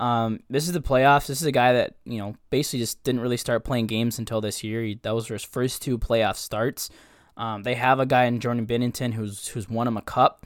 Um, this is the playoffs. This is a guy that you know basically just didn't really start playing games until this year. He, those were his first two playoff starts. Um, they have a guy in Jordan Binnington who's who's won him a cup,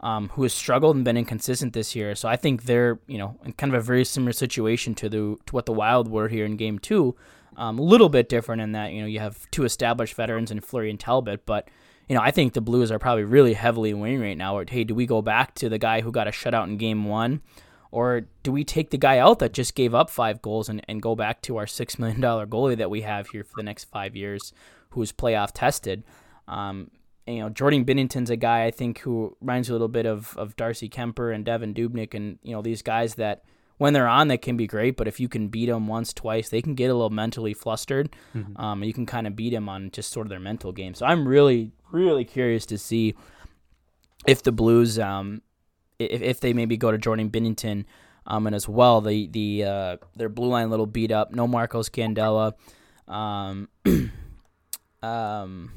um, who has struggled and been inconsistent this year. So I think they're you know in kind of a very similar situation to the to what the Wild were here in Game Two, um, a little bit different in that you know you have two established veterans in Fleury and Talbot, but you know I think the Blues are probably really heavily winning right now. Or hey, do we go back to the guy who got a shutout in Game One, or do we take the guy out that just gave up five goals and, and go back to our six million dollar goalie that we have here for the next five years, who's playoff tested? Um, you know, Jordan Binnington's a guy I think who reminds you a little bit of, of Darcy Kuemper and Devan Dubnyk and, you know, these guys that when they're on, they can be great, but if you can beat them once, twice, they can get a little mentally flustered. Mm-hmm. Um, you can kind of beat them on just sort of their mental game. So I'm really, really curious to see if the Blues, um, if, if they maybe go to Jordan Binnington, um, and as well the the uh, their blue line a little beat up. No Marco Scandella. um, *clears throat* um,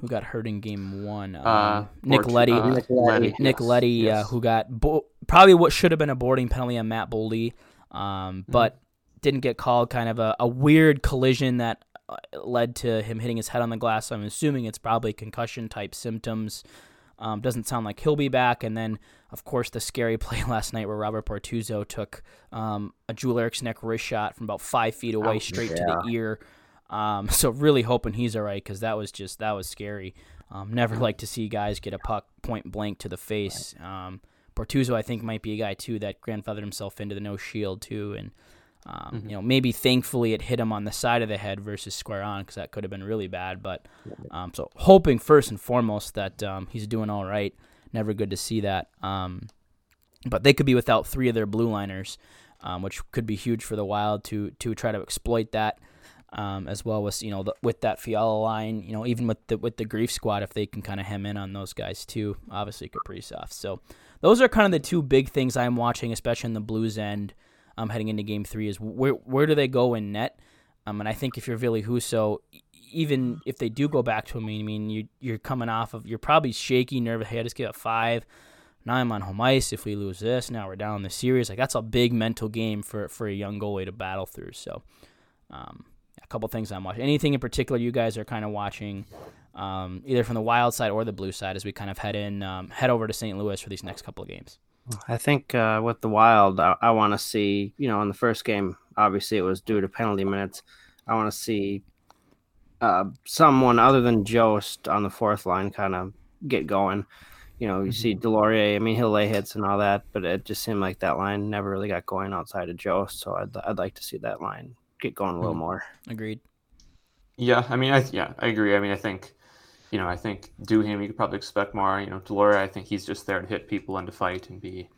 who got hurt in game one. Um, Uh, Nick Borch- Letty. uh, Nick Leddy. Nick yes, Leddy, uh, who got bo- probably what should have been a boarding penalty on Matt Boldy, um, Mm-hmm. but didn't get called. Kind of a, a weird collision that uh, led to him hitting his head on the glass. So I'm assuming it's probably concussion type symptoms. Um, doesn't sound like he'll be back. And then, of course, the scary *laughs* play last night where Robert Bortuzzo took um, a Joel Eriksson wrist shot from about five feet away Ouch. straight to the ear. Um, *laughs* so really hoping he's all right because that was just that was scary. Um, never like to see guys get a puck point blank to the face. Um, Bortuzzo, I think, might be a guy too that grandfathered himself into the no shield too, and um, you know maybe thankfully it hit him on the side of the head versus square on because that could have been really bad. But um, so hoping first and foremost that um, he's doing all right. Never good to see that. Um, but they could be without three of their blue liners, um, which could be huge for the Wild to to try to exploit that. Um, as well as you know the, with that Fiala line, you know even with the with the grief squad, if they can kind of hem in on those guys too, obviously Kaprizov. So those are kind of the two big things I'm watching, especially in the Blues end, um, heading into Game Three. Is where where do they go in net? Um, and I think if you're Ville Husso, even if they do go back to him, I mean you you're coming off of you're probably shaky, nervous. Hey, I just give up five. Now I'm on home ice. If we lose this, now we're down the series. Like that's a big mental game for for a young goalie to battle through. So. Um, a couple things I'm watching. Anything in particular you guys are kind of watching, um, either from the Wild side or the Blue side, as we kind of head in, um, head over to St. Louis for these next couple of games. I think uh, with the Wild, I, I want to see, you know, in the first game, obviously it was due to penalty minutes. I want to see uh, someone other than Jost on the fourth line kind of get going. You know, you see Deslauriers, I mean, he'll lay hits and all that, but it just seemed like that line never really got going outside of Jost. So I'd, I'd like to see that line get going a little mm-hmm. more. Agreed. Yeah, I mean, I yeah, I agree. I mean, I think, you know, I think Duhaime, you could probably expect more. You know, Deslauriers, I think he's just there to hit people and to fight and be,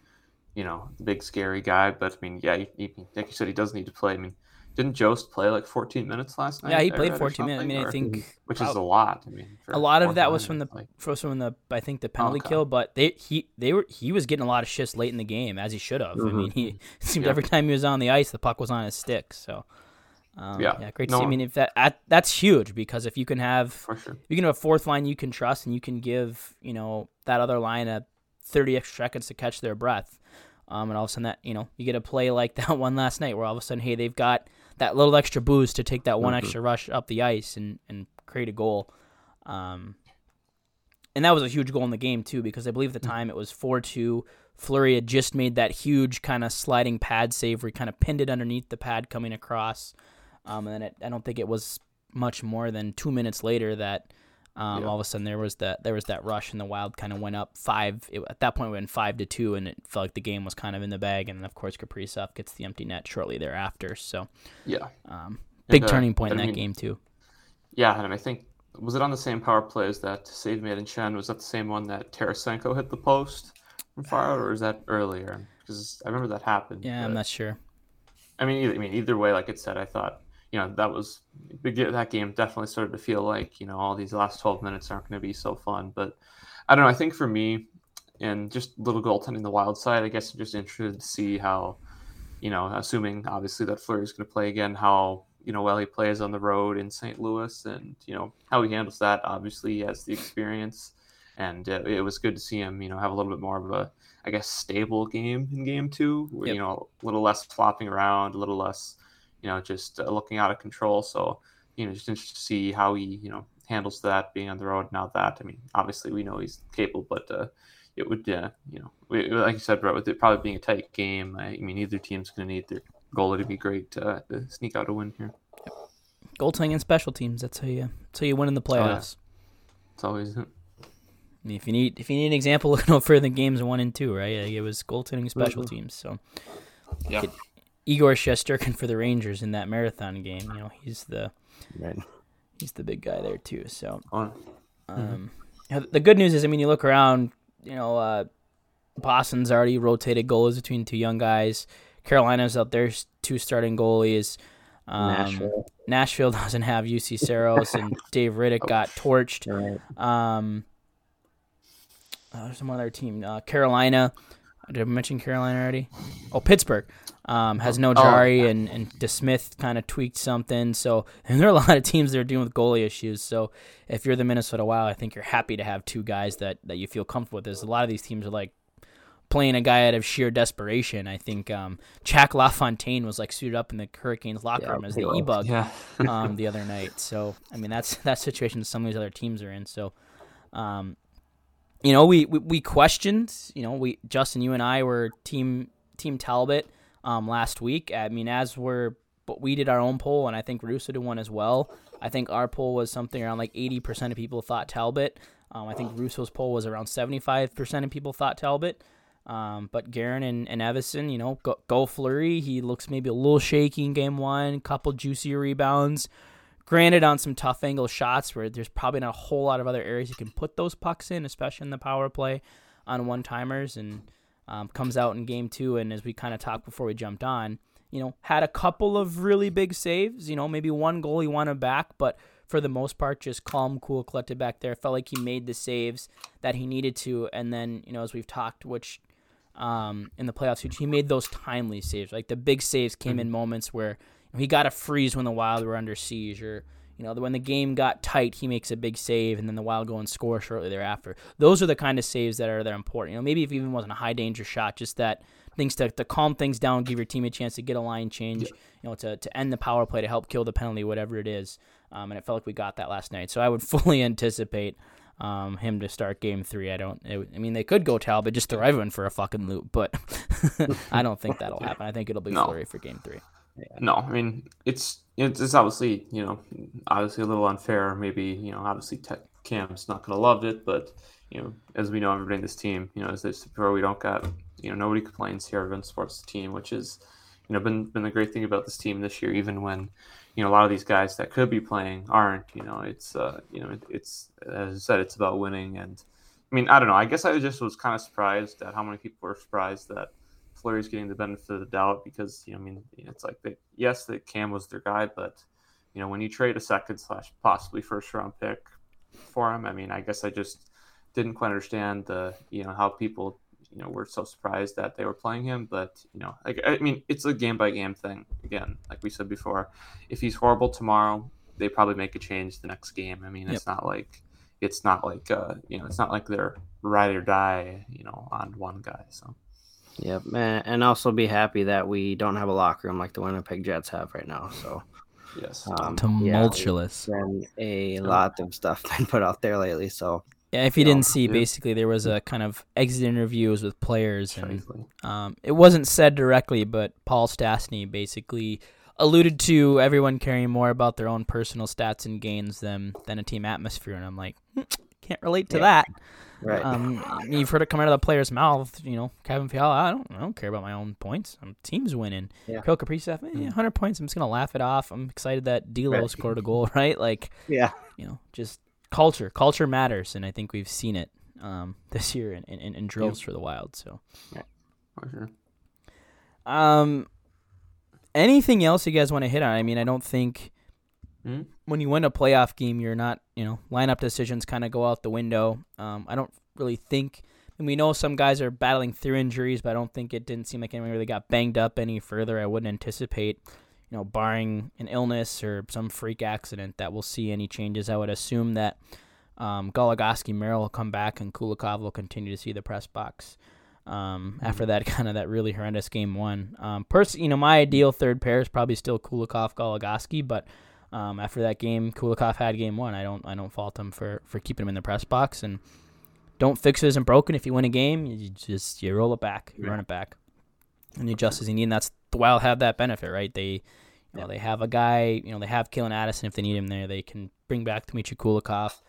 you know, the big scary guy. But I mean, yeah, he, he, like you said, he does need to play. I mean, didn't Jost play like 14 minutes last night? Yeah, he played 14 minutes. I mean, I think which is a lot. I mean, for a lot of that was from the like, first from the I think the oh, penalty Okay. kill, but they he they were he was getting a lot of shifts late in the game as he should have. I mm-hmm. mean, he it *laughs* seemed Yeah. every time he was on the ice, the puck was on his stick. So. Um, Yeah. yeah, great to see. I mean, if that, that that's huge because if you can have sure. you can have a fourth line you can trust, and you can give you know that other line a thirty extra seconds to catch their breath, um, and all of a sudden that you know you get a play like *laughs* that one last night where all of a sudden hey they've got that little extra boost to take that one extra rush up the ice and and create a goal, um, and that was a huge goal in the game too because I believe at the time it was four two. Fleury had just made that huge kind of sliding pad save where he kind of pinned it underneath the pad coming across. Um, and then it, I don't think it was much more than two minutes later that um, Yeah. all of a sudden there was that there was that rush and the Wild kind of went up five. It, at that point, we went five to two, and it felt like the game was kind of in the bag. And then of course, Kaprizov gets the empty net shortly thereafter. So Yeah. um, big uh, turning point in that mean- game too. Yeah, and I think was it on the same power play as that save made in Chen? Was that the same one that Tarasenko hit the post from far out, or is that earlier? Because I remember that happened. Yeah, I'm not sure. I mean, either, I mean, either way, like it said, I thought, you know, that was that game definitely started to feel like, you know, all these last 12 minutes aren't going to be so fun. But I don't know. I think for me, and just little goaltending the wild side, I guess I'm just interested to see how, you know, assuming obviously that Fleury's going to play again, how you know well he plays on the road in St. Louis, and you know how he handles that. Obviously, he has the experience, and uh, it was good to see him, you know, have a little bit more of a, I guess, stable game in game two. Yep. You know, a little less flopping around, a little less, you know, just uh, looking out of control. So, you know, just interested to see how he, you know, handles that being on the road. Now that, I mean, obviously we know he's capable, but uh, it would, uh, you know, we, like you said, Brett, with it probably being a tight game, I, I mean, either team's going to need their goalie to be great uh, to sneak out a win here. Goaltending and special teams. That's how you that's how you win in the Oh, yeah. playoffs. It's always I mean, if you need if you need an example, look *laughs* no further than games one and two, right? It was goaltending and special teams. So yeah. Get- Igor Shesterkin for the Rangers in that marathon game. You know, he's the Right. he's the big guy there too. So Oh, um, yeah, the good news is, I mean, you look around, you know, uh, Boston's already rotated goalies between two young guys. Carolina's out there, two starting goalies. Um, Nashville. Nashville *laughs* doesn't have Juuse Saros, and *laughs* Dave Rittich got torched. Right. Um, uh, there's some other team, uh, Carolina. Did I mention Carolina already? Oh, Pittsburgh um, has no Jarry, and and DeSmith kind of tweaked something. So, *laughs* and there are a lot of teams that are dealing with goalie issues. So, if you're the Minnesota Wild, I think you're happy to have two guys that that you feel comfortable with. There's a lot of these teams are like playing a guy out of sheer desperation. I think um, Jack LaFontaine was like suited up in the Hurricanes locker Yeah, room as the e bug Yeah. um, *laughs* the other night. So I mean that's *laughs* that situation some of these other teams are in. So um, you know we, we we questioned. You know we Justin, you and I were team team Talbot um, last week. I mean as we're but we did our own poll and I think Russo did one as well. I think our poll was something around like eighty percent of people thought Talbot. Um, I think Russo's poll was around seventy five percent of people thought Talbot. Um, but Guerin and, and Evison, you know, go, go Fleury. He looks maybe a little shaky in game one, couple juicy rebounds. Granted, on some tough angle shots where there's probably not a whole lot of other areas you can put those pucks in, especially in the power play on one timers. And um, comes out in game two. And as we kind of talked before we jumped on, you know, had a couple of really big saves. You know, maybe one goal he wanted back, but for the most part, just calm, cool, collected back there. Felt like he made the saves that he needed to. And then, you know, as we've talked, which um, in the playoffs, he made those timely saves. Like the big saves came in moments where he got a freeze when the Wild were under siege, or you know when the game got tight, he makes a big save, and then the Wild go and score shortly thereafter. Those are the kind of saves that are that are important. You know, maybe if it even wasn't a high danger shot, just that things to, to calm things down, give your team a chance to get a line change, you know, to, to end the power play, to help kill the penalty, whatever it is. Um, and it felt like we got that last night. So I would *laughs* fully anticipate um, him to start game three. I don't. It, I mean, they could go Talbot, just throw everyone for a fucking loop, but *laughs* I don't think that'll *laughs* happen. I think it'll be No. Fleury for game three. No, I mean it's it's, obviously you know obviously a little unfair. Maybe you know obviously Tech Cam's not gonna love it, but you know as we know everybody in this team, you know as this pro we don't got you know nobody complains here. Everyone supports the team, which is you know been been the great thing about this team this year. Even when you know a lot of these guys that could be playing aren't. You know it's uh you know it, it's as I said it's about winning and. I mean, I don't know. I guess I just was kind of surprised at how many people were surprised that Fleury's getting the benefit of the doubt because you know, I mean, it's like they, yes, that Cam was their guy, but you know, when you trade a second slash possibly first round pick for him, I mean, I guess I just didn't quite understand the you know how people you know were so surprised that they were playing him. But you know, like I mean, it's a game by game thing. Again, like we said before, if he's horrible tomorrow, they probably make a change the next game. I mean, it's not like it's not like uh you know it's not like they're ride or die you know on one guy. So. Yep, and, and also be happy that we don't have a locker room like the Winnipeg Jets have right now. So, Yes. um, Tumultuous. Yeah, been a lot of stuff *laughs* been put out there lately. So, Yeah, if you No, didn't see, yeah. basically there was a kind of exit interviews with players, and um, it wasn't said directly, but Paul Stastny basically alluded to everyone caring more about their own personal stats and gains than than a team atmosphere, and I'm like, "Hmm, can't relate to Yeah. that. Right. Um, you've heard it come out of the player's mouth. You know, Kevin Fiala, I don't, I don't care about my own points. Um, team's winning. Yeah. Phil Kaprizov, eh, 100 points. I'm just gonna laugh it off. I'm excited that D'Lo Right. scored a goal. *laughs* Right, like yeah. you know, just culture. Culture matters, and I think we've seen it um, *laughs* this year in, in, in drills for the Wild. So, For sure. um, anything else you guys want to hit on? I mean, I don't think Mhm. when you win a playoff game, you're not, you know, lineup decisions kind of go out the window. Um, I don't really think. And we know some guys are battling through injuries, but I don't think it didn't seem like anyone really got banged up any further. I wouldn't anticipate, you know, barring an illness or some freak accident, that we'll see any changes. I would assume that um, Goligoski, Merrill will come back, and Kulikov will continue to see the press box. Um, after that *laughs* kind of that really horrendous game one. Um, pers- you know, my ideal third pair is probably still Kulikov, Goligoski, but um, after that game, Kulikov had game one. I don't I don't fault him for for keeping him in the press box and don't fix it isn't broken. If you win a game, you just you roll it back, you Yeah. run it back, and you adjust as you need. And that's the Wild have that benefit, right? They you know they have a guy, you know they have Calen Addison if they need him there. They can bring back Dmitry Kulikov.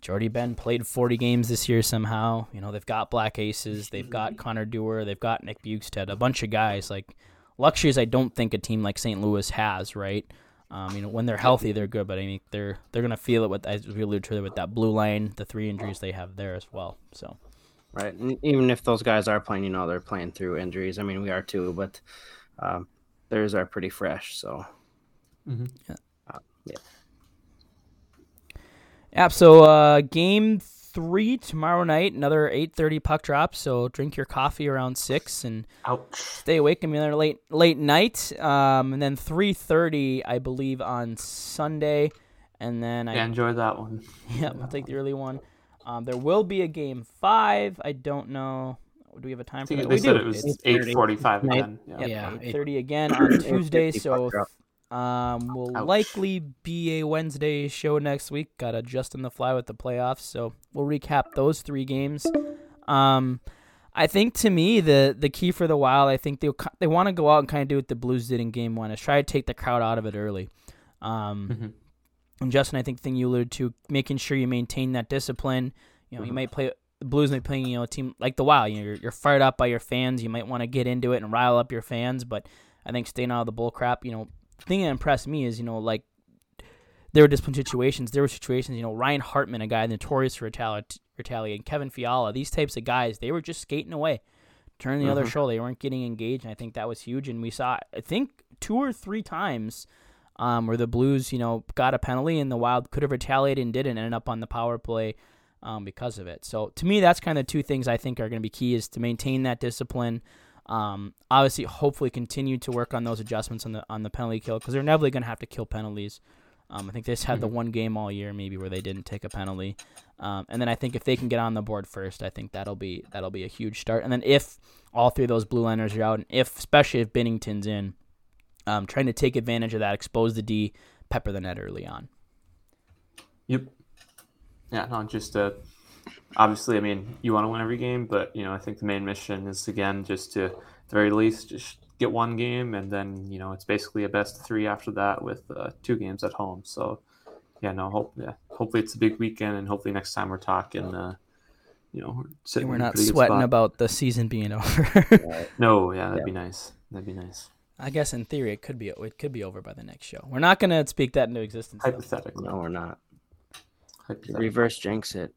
Jordie Benn played 40 games this year somehow. You know, they've got Black Aces, they've got *laughs* Connor Dewar, they've got Nick Bjugstad, a bunch of guys. Like, luxuries I don't think a team like St. Louis has, right? Um, you know, when they're healthy, they're good, but I mean, they're they're gonna feel it with as we alluded to with that blue line, the three injuries they have there as well. So Right. And even if those guys are playing, you know, they're playing through injuries. I mean, we are too, but um, theirs are pretty fresh. So, Mhm. Yeah. Uh, yeah. Yeah. So uh, game three tomorrow night, another eight thirty puck drop. So drink your coffee around six and Ouch. stay awake. I mean, another late late night. Um, and then three thirty, I believe, on Sunday. And then I Yeah, enjoy that one. *laughs* yeah, I'll take the early one. Um, there will be a game five. I don't know. Do we have a time for think that? they we said do. it was eight forty-five again. Yeah. Yep, Yeah, eight thirty again on Tuesday. So puck drop. Um, will Ouch. likely be a Wednesday show next week. Got to just in the fly with the playoffs, so we'll recap those three games. Um, I think to me the the key for the Wild, I think they they want to go out and kind of do what the Blues did in Game One, is try to take the crowd out of it early. Um, Mhm. and Justin, I think the thing you alluded to, making sure you maintain that discipline. You know, you Mhm. might play the Blues might be playing you know a team like the Wild. You know, you're, you're fired up by your fans. You might want to get into it and rile up your fans, but I think staying out of the bull crap. You know, thing that impressed me is you know like there were discipline situations. There were situations. You know, Ryan Hartman, a guy notorious for retali- retaliating, Kevin Fiala, these types of guys, they were just skating away, turning the other Mhm. shoulder. They weren't getting engaged, and I think that was huge. And we saw, I think, two or three times. Um, where the Blues, you know, got a penalty and the Wild could have retaliated and didn't, ended up on the power play um, because of it. So to me, that's kind of two things I think are going to be key is to maintain that discipline. Um, obviously, hopefully, continue to work on those adjustments on the on the penalty kill because they're inevitably going to have to kill penalties. Um, I think they just had the Mhm. one game all year maybe where they didn't take a penalty, um, and then I think if they can get on the board first, I think that'll be that'll be a huge start. And then if all three of those blue liners are out, and if especially if Binnington's in, um, trying to take advantage of that, expose the D, pepper the net early on. Yep. Yeah, no, just uh, obviously, I mean, you want to win every game, but you know, I think the main mission is again just to, at the very least, just get one game, and then you know, it's basically a best three after that with uh, two games at home. So, yeah, no, hope, yeah, hopefully it's a big weekend, and hopefully next time we're talking, uh, you know, we're sitting we're in a not sweating spot. about the season being *laughs* over. No, yeah, that'd Yeah. be nice. That'd be nice. I guess in theory it could be it could be over by the next show. We're not gonna speak that into existence. though. No, we're not. Reverse jinx it.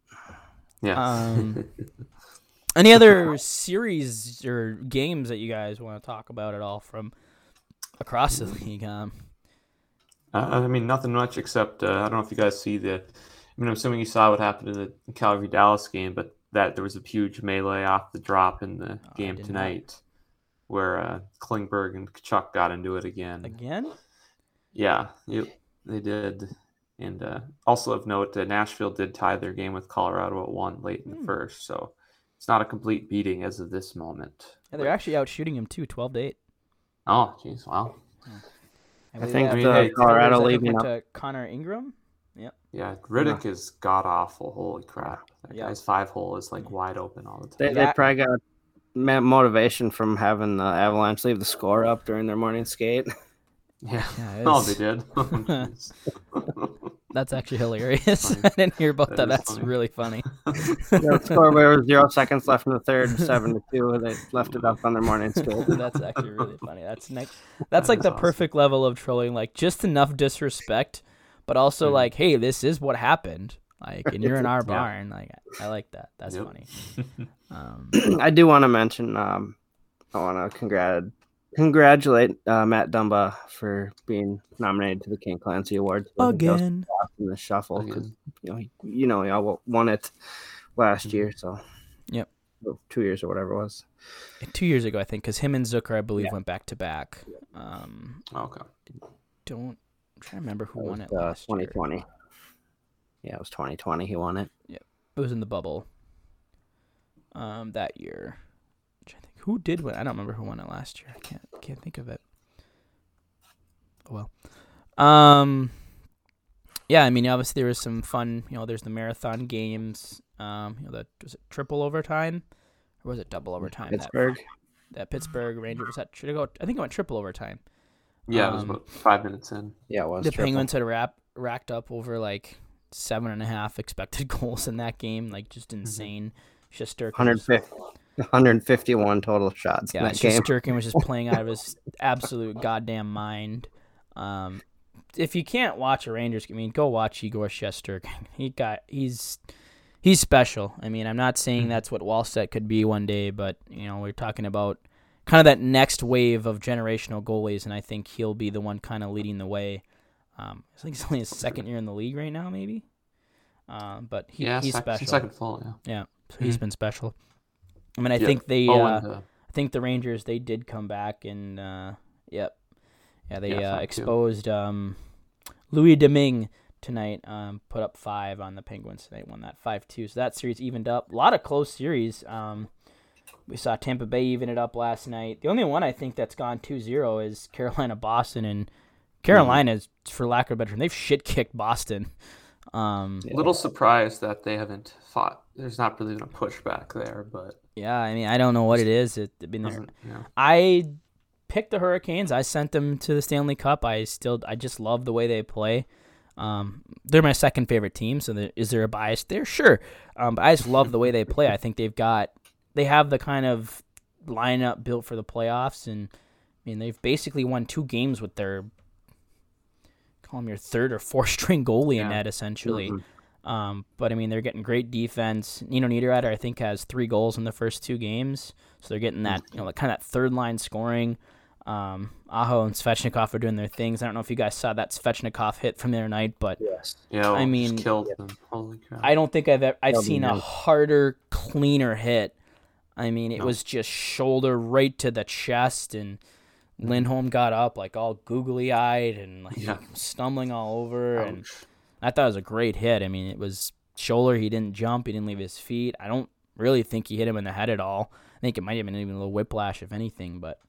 Yeah. Um, *laughs* Any other series or games that you guys want to talk about at all from across the *laughs* league? Um, Uh, I mean, nothing much except uh, I don't know if you guys see the. I mean, I'm assuming you saw what happened in the Calgary Dallas game, but that there was a huge melee off the drop in the Oh, game tonight, where uh, Klingberg and Tkachuk got into it again. again? Yeah, yep, they did. And uh, also of note, uh, Nashville did tie their game with Colorado at one late in the Hmm. first, so it's not a complete beating as of this moment. Yeah, they're actually out shooting him too, twelve to eight. Oh, jeez, wow. I believe think that- the that Colorado went leaving to Connor Ingram. Yeah, Yeah, Rittich is god awful. Holy crap! That Yeah. guy's five hole is like wide open all the time. They, they That- probably got motivation from having the Avalanche leave the score up during their morning skate. Yeah. Yeah, *laughs* Oh, it's- they did. *laughs* *laughs* Jeez. That's actually hilarious. *laughs* I didn't hear about that. That is That's funny. really funny. the score where was zero seconds left in the third, seven to two. They left it up on their morning *laughs* skate. That's actually really funny. That's next. *laughs* That's like the awesome. perfect level of trolling. Like just enough disrespect, but also Mhm. like, hey, this is what happened. Like, and you're in our Yeah. barn. Like, I like that. That's Yep. funny. Um, *clears throat* I do want to mention. Um, I want to congrat congratulate uh, Matt Dumba for being nominated to the King Clancy Award So he goes again. in the shuffle 'cause, Again. you know he, you know he all won it last Mhm. year. So Yep. Or two years or whatever it was. Two years ago, I think, because him and Zucker, I believe, Yeah. went back to back. Um, okay. don't I'm trying to remember who It won was, it uh, last year. 2020. Yeah, it was 2020. He won it. It was in the bubble. Um, that year. I'm trying to think. Who did win? I don't remember who won it last year. I can't can't think of it. Oh well. Um. Yeah, I mean, obviously there was some fun. You know, there's the marathon games. Um, you know, that was it triple overtime, or was it double overtime? That- Pittsburgh. That, Pittsburgh Rangers was that should it go? I think it went triple overtime. Yeah, it was Um, about five minutes in. Yeah, it was. the triple. Penguins had wrap, racked up over like seven and a half expected *laughs* goals in that game, like just Mm-hmm. insane. Shesterkin, 150, 151 total shots in yeah, that game. Shesterkin was just playing out of his *laughs* absolute goddamn mind. Um, if you can't watch a Rangers, I mean, go watch Igor Shesterkin. *laughs* He got he's he's special. I mean, I'm not Mm-hmm. saying that's what Wallstedt could be one day, but you know, we're talking about kind of that next wave of generational goalies, and I think he'll be the one kind of leading the way. Um, I think he's only his second year in the league right now, maybe. Um, but he, yeah, he's sec- special. second full. Yeah. Yeah, so he's Mhm. been special. I mean, I Yeah. think they, Oh, uh, and, uh, I think the Rangers they did come back and, uh, yep, yeah, they Yeah, uh, exposed um, Louis Domingue tonight. Um, put up five on the Penguins. They won that five two. So that series evened up. A lot of close series. Um, we saw Tampa Bay even it up last night. The only one I think that's gone 2-0 is Carolina Boston and Carolina is for lack of a better term, they've shit kicked Boston. Um, a little surprised that they haven't fought. There's not really been a pushback there, but yeah, I mean, I don't know what it is. It, I mean. Yeah. I picked the Hurricanes. I sent them to the Stanley Cup. I still, I just love the way they play. Um, they're my second favorite team. So there, is there a bias there? Sure. Um, but I just love the way they play. I think they've got, they have the kind of lineup built for the playoffs, and I mean they've basically won two games with their, call them your third or fourth string goalie in Yeah. net essentially. Um, but I mean, they're getting great defense. Nino Niederreiter, I think, has three goals in the first two games, so they're getting that, you know, like kind of that third line scoring. Um, Aho and Svechnikov are doing their things. I don't know if you guys saw that Svechnikov hit from the other night, but Yes. Yeah. I mean, just killed them. Holy crap. I don't think I've ever, I've That'll seen a harder, cleaner hit. I mean, it No. was just shoulder right to the chest, and Lindholm got up like all googly eyed and like Yeah. stumbling all over, and Ouch. I thought it was a great hit. I mean, it was shoulder. He didn't jump. He didn't leave his feet. I don't really think he hit him in the head at all. I think it might have been even a little whiplash, if anything. But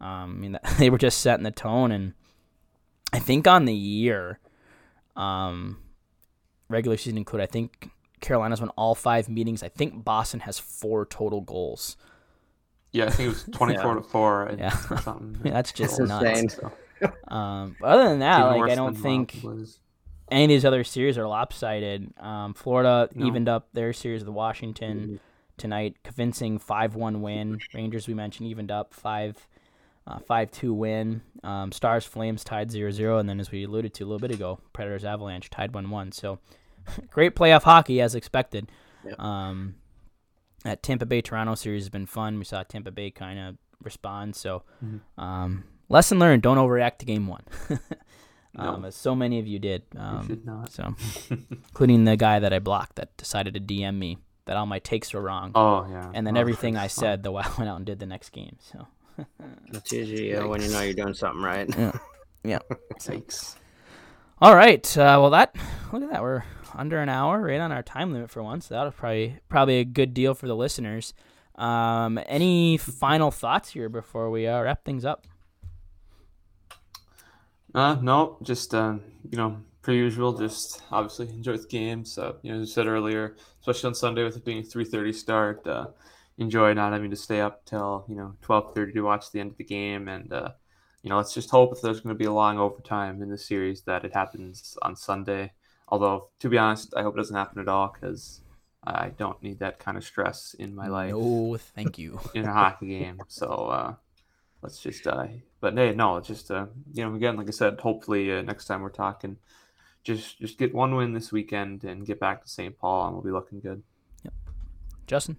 um, I mean, that, *laughs* they were just setting the tone, and I think on the year, um, regular season included, I think Carolina's won all five meetings. I think Boston has four total goals. Yeah, I think it was *laughs* 24 to four. and- Yeah. or something. *laughs* Yeah, that's just That's nuts. insane. So, Um, but other than that, even like I don't think. Wild Blues. Any of these other series are lopsided. Um, Florida No. evened up their series with Washington tonight, convincing five one win. Rangers we mentioned evened up five uh, five two win. Um, Stars Flames tied 0-0. and then as we alluded to a little bit ago, Predators Avalanche tied one one. So *laughs* great playoff hockey as expected. Yep. Um, that Tampa Bay Toronto series has been fun. We saw Tampa Bay kind of respond. So Mhm. um, lesson learned: don't overreact to game one. *laughs* No. um, as so many of you did. You Um, should not. so, *laughs* including the guy that I blocked that decided to DM me that all my takes were wrong, Oh yeah. and then Oh, everything I that's fun. said, the Wild *laughs* went out and did the next game. So, *laughs* That's usually uh, when you know you're doing something right. Yeah. Sakes. all right. Uh, well, that look at that. We're under an hour, right on our time limit for once. That was probably probably a good deal for the listeners. Um, any final thoughts here before we uh, wrap things up? Uh, no, just uh, you know, per usual, just obviously enjoy the game. So you know, as I said earlier, especially on Sunday with it being a three thirty start, uh, enjoy not having to stay up till you know twelve thirty to watch the end of the game, and uh, you know, let's just hope if there's going to be a long overtime in the series that it happens on Sunday. Although, to be honest, I hope it doesn't happen at all because I don't need that kind of stress in my life No, thank you. *laughs* in a hockey game. So uh, let's just, uh, but hey, no, it's just, uh, you know, again, like I said, hopefully uh, next time we're talking, just just get one win this weekend and get back to St. Paul, and we'll be looking good. Yep, Justin.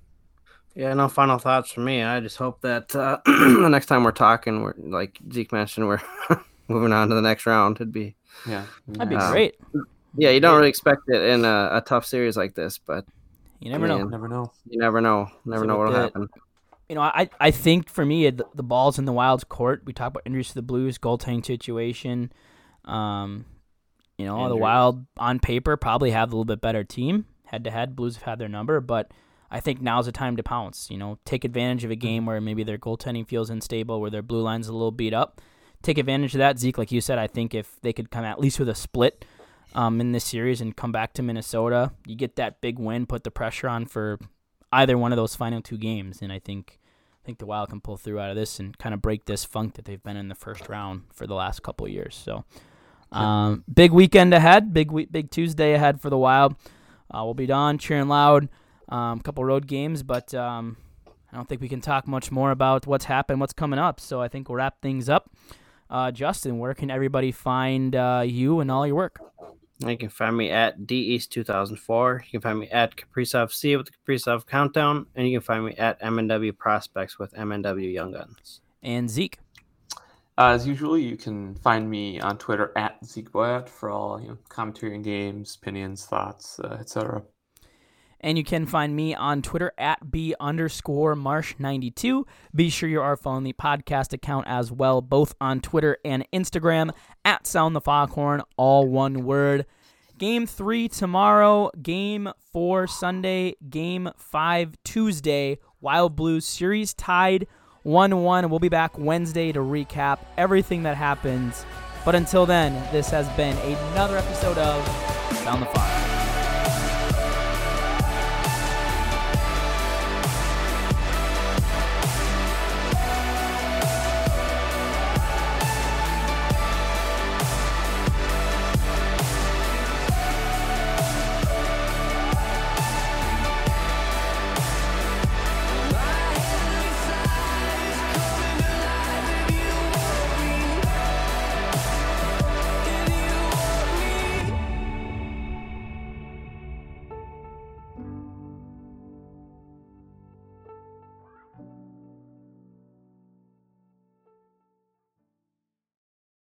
Yeah, no final thoughts for me. I just hope that uh, *clears throat* the next time we're talking, we're like Zeke mentioned, we're *laughs* moving on to the next round. It'd be Yeah, That'd be Yeah. great. yeah, you don't really expect it in a, a tough series like this, but You never I know. Never know. you never know. Never So know what'll the- happen. You know, I, I think for me, the, the ball's in the Wild's court. We talk about injuries to the Blues, goaltending situation. Um, you know, the Injuries. Wild on paper probably have a little bit better team head to head. Blues have had their number, but I think now's the time to pounce. You know, take advantage of a game where maybe their goaltending feels unstable, where their blue line's a little beat up. Take advantage of that, Zeke. Like you said, I think if they could come at least with a split um, in this series and come back to Minnesota, you get that big win, put the pressure on for either one of those final two games, and I think I think the Wild can pull through out of this and kind of break this funk that they've been in the first round for the last couple of years. So, um, big weekend ahead, big week, big Tuesday ahead for the Wild. Uh, we'll be on cheering loud. A um, couple road games, but um, I don't think we can talk much more about what's happened, what's coming up. So I think we'll wrap things up. Uh, Justin, where can everybody find uh, you and all your work? You can find me at D East 2004. You can find me at Kaprizov C with the Kaprizov Countdown, and you can find me at MNW Prospects with MNW Young Guns. And Zeke. Uh, as usual, you can find me on Twitter at Zeke Boyat for all you know, commentary and games, opinions, thoughts, uh, etc. And you can find me on Twitter at B underscore Marsh92. Be sure you are following the podcast account as well, both on Twitter and Instagram at Sound the Foghorn, all one word. Game three tomorrow, game four Sunday, game five Tuesday. Wild Blues series tied 1 1. We'll be back Wednesday to recap everything that happens. But until then, this has been another episode of Sound the Fog.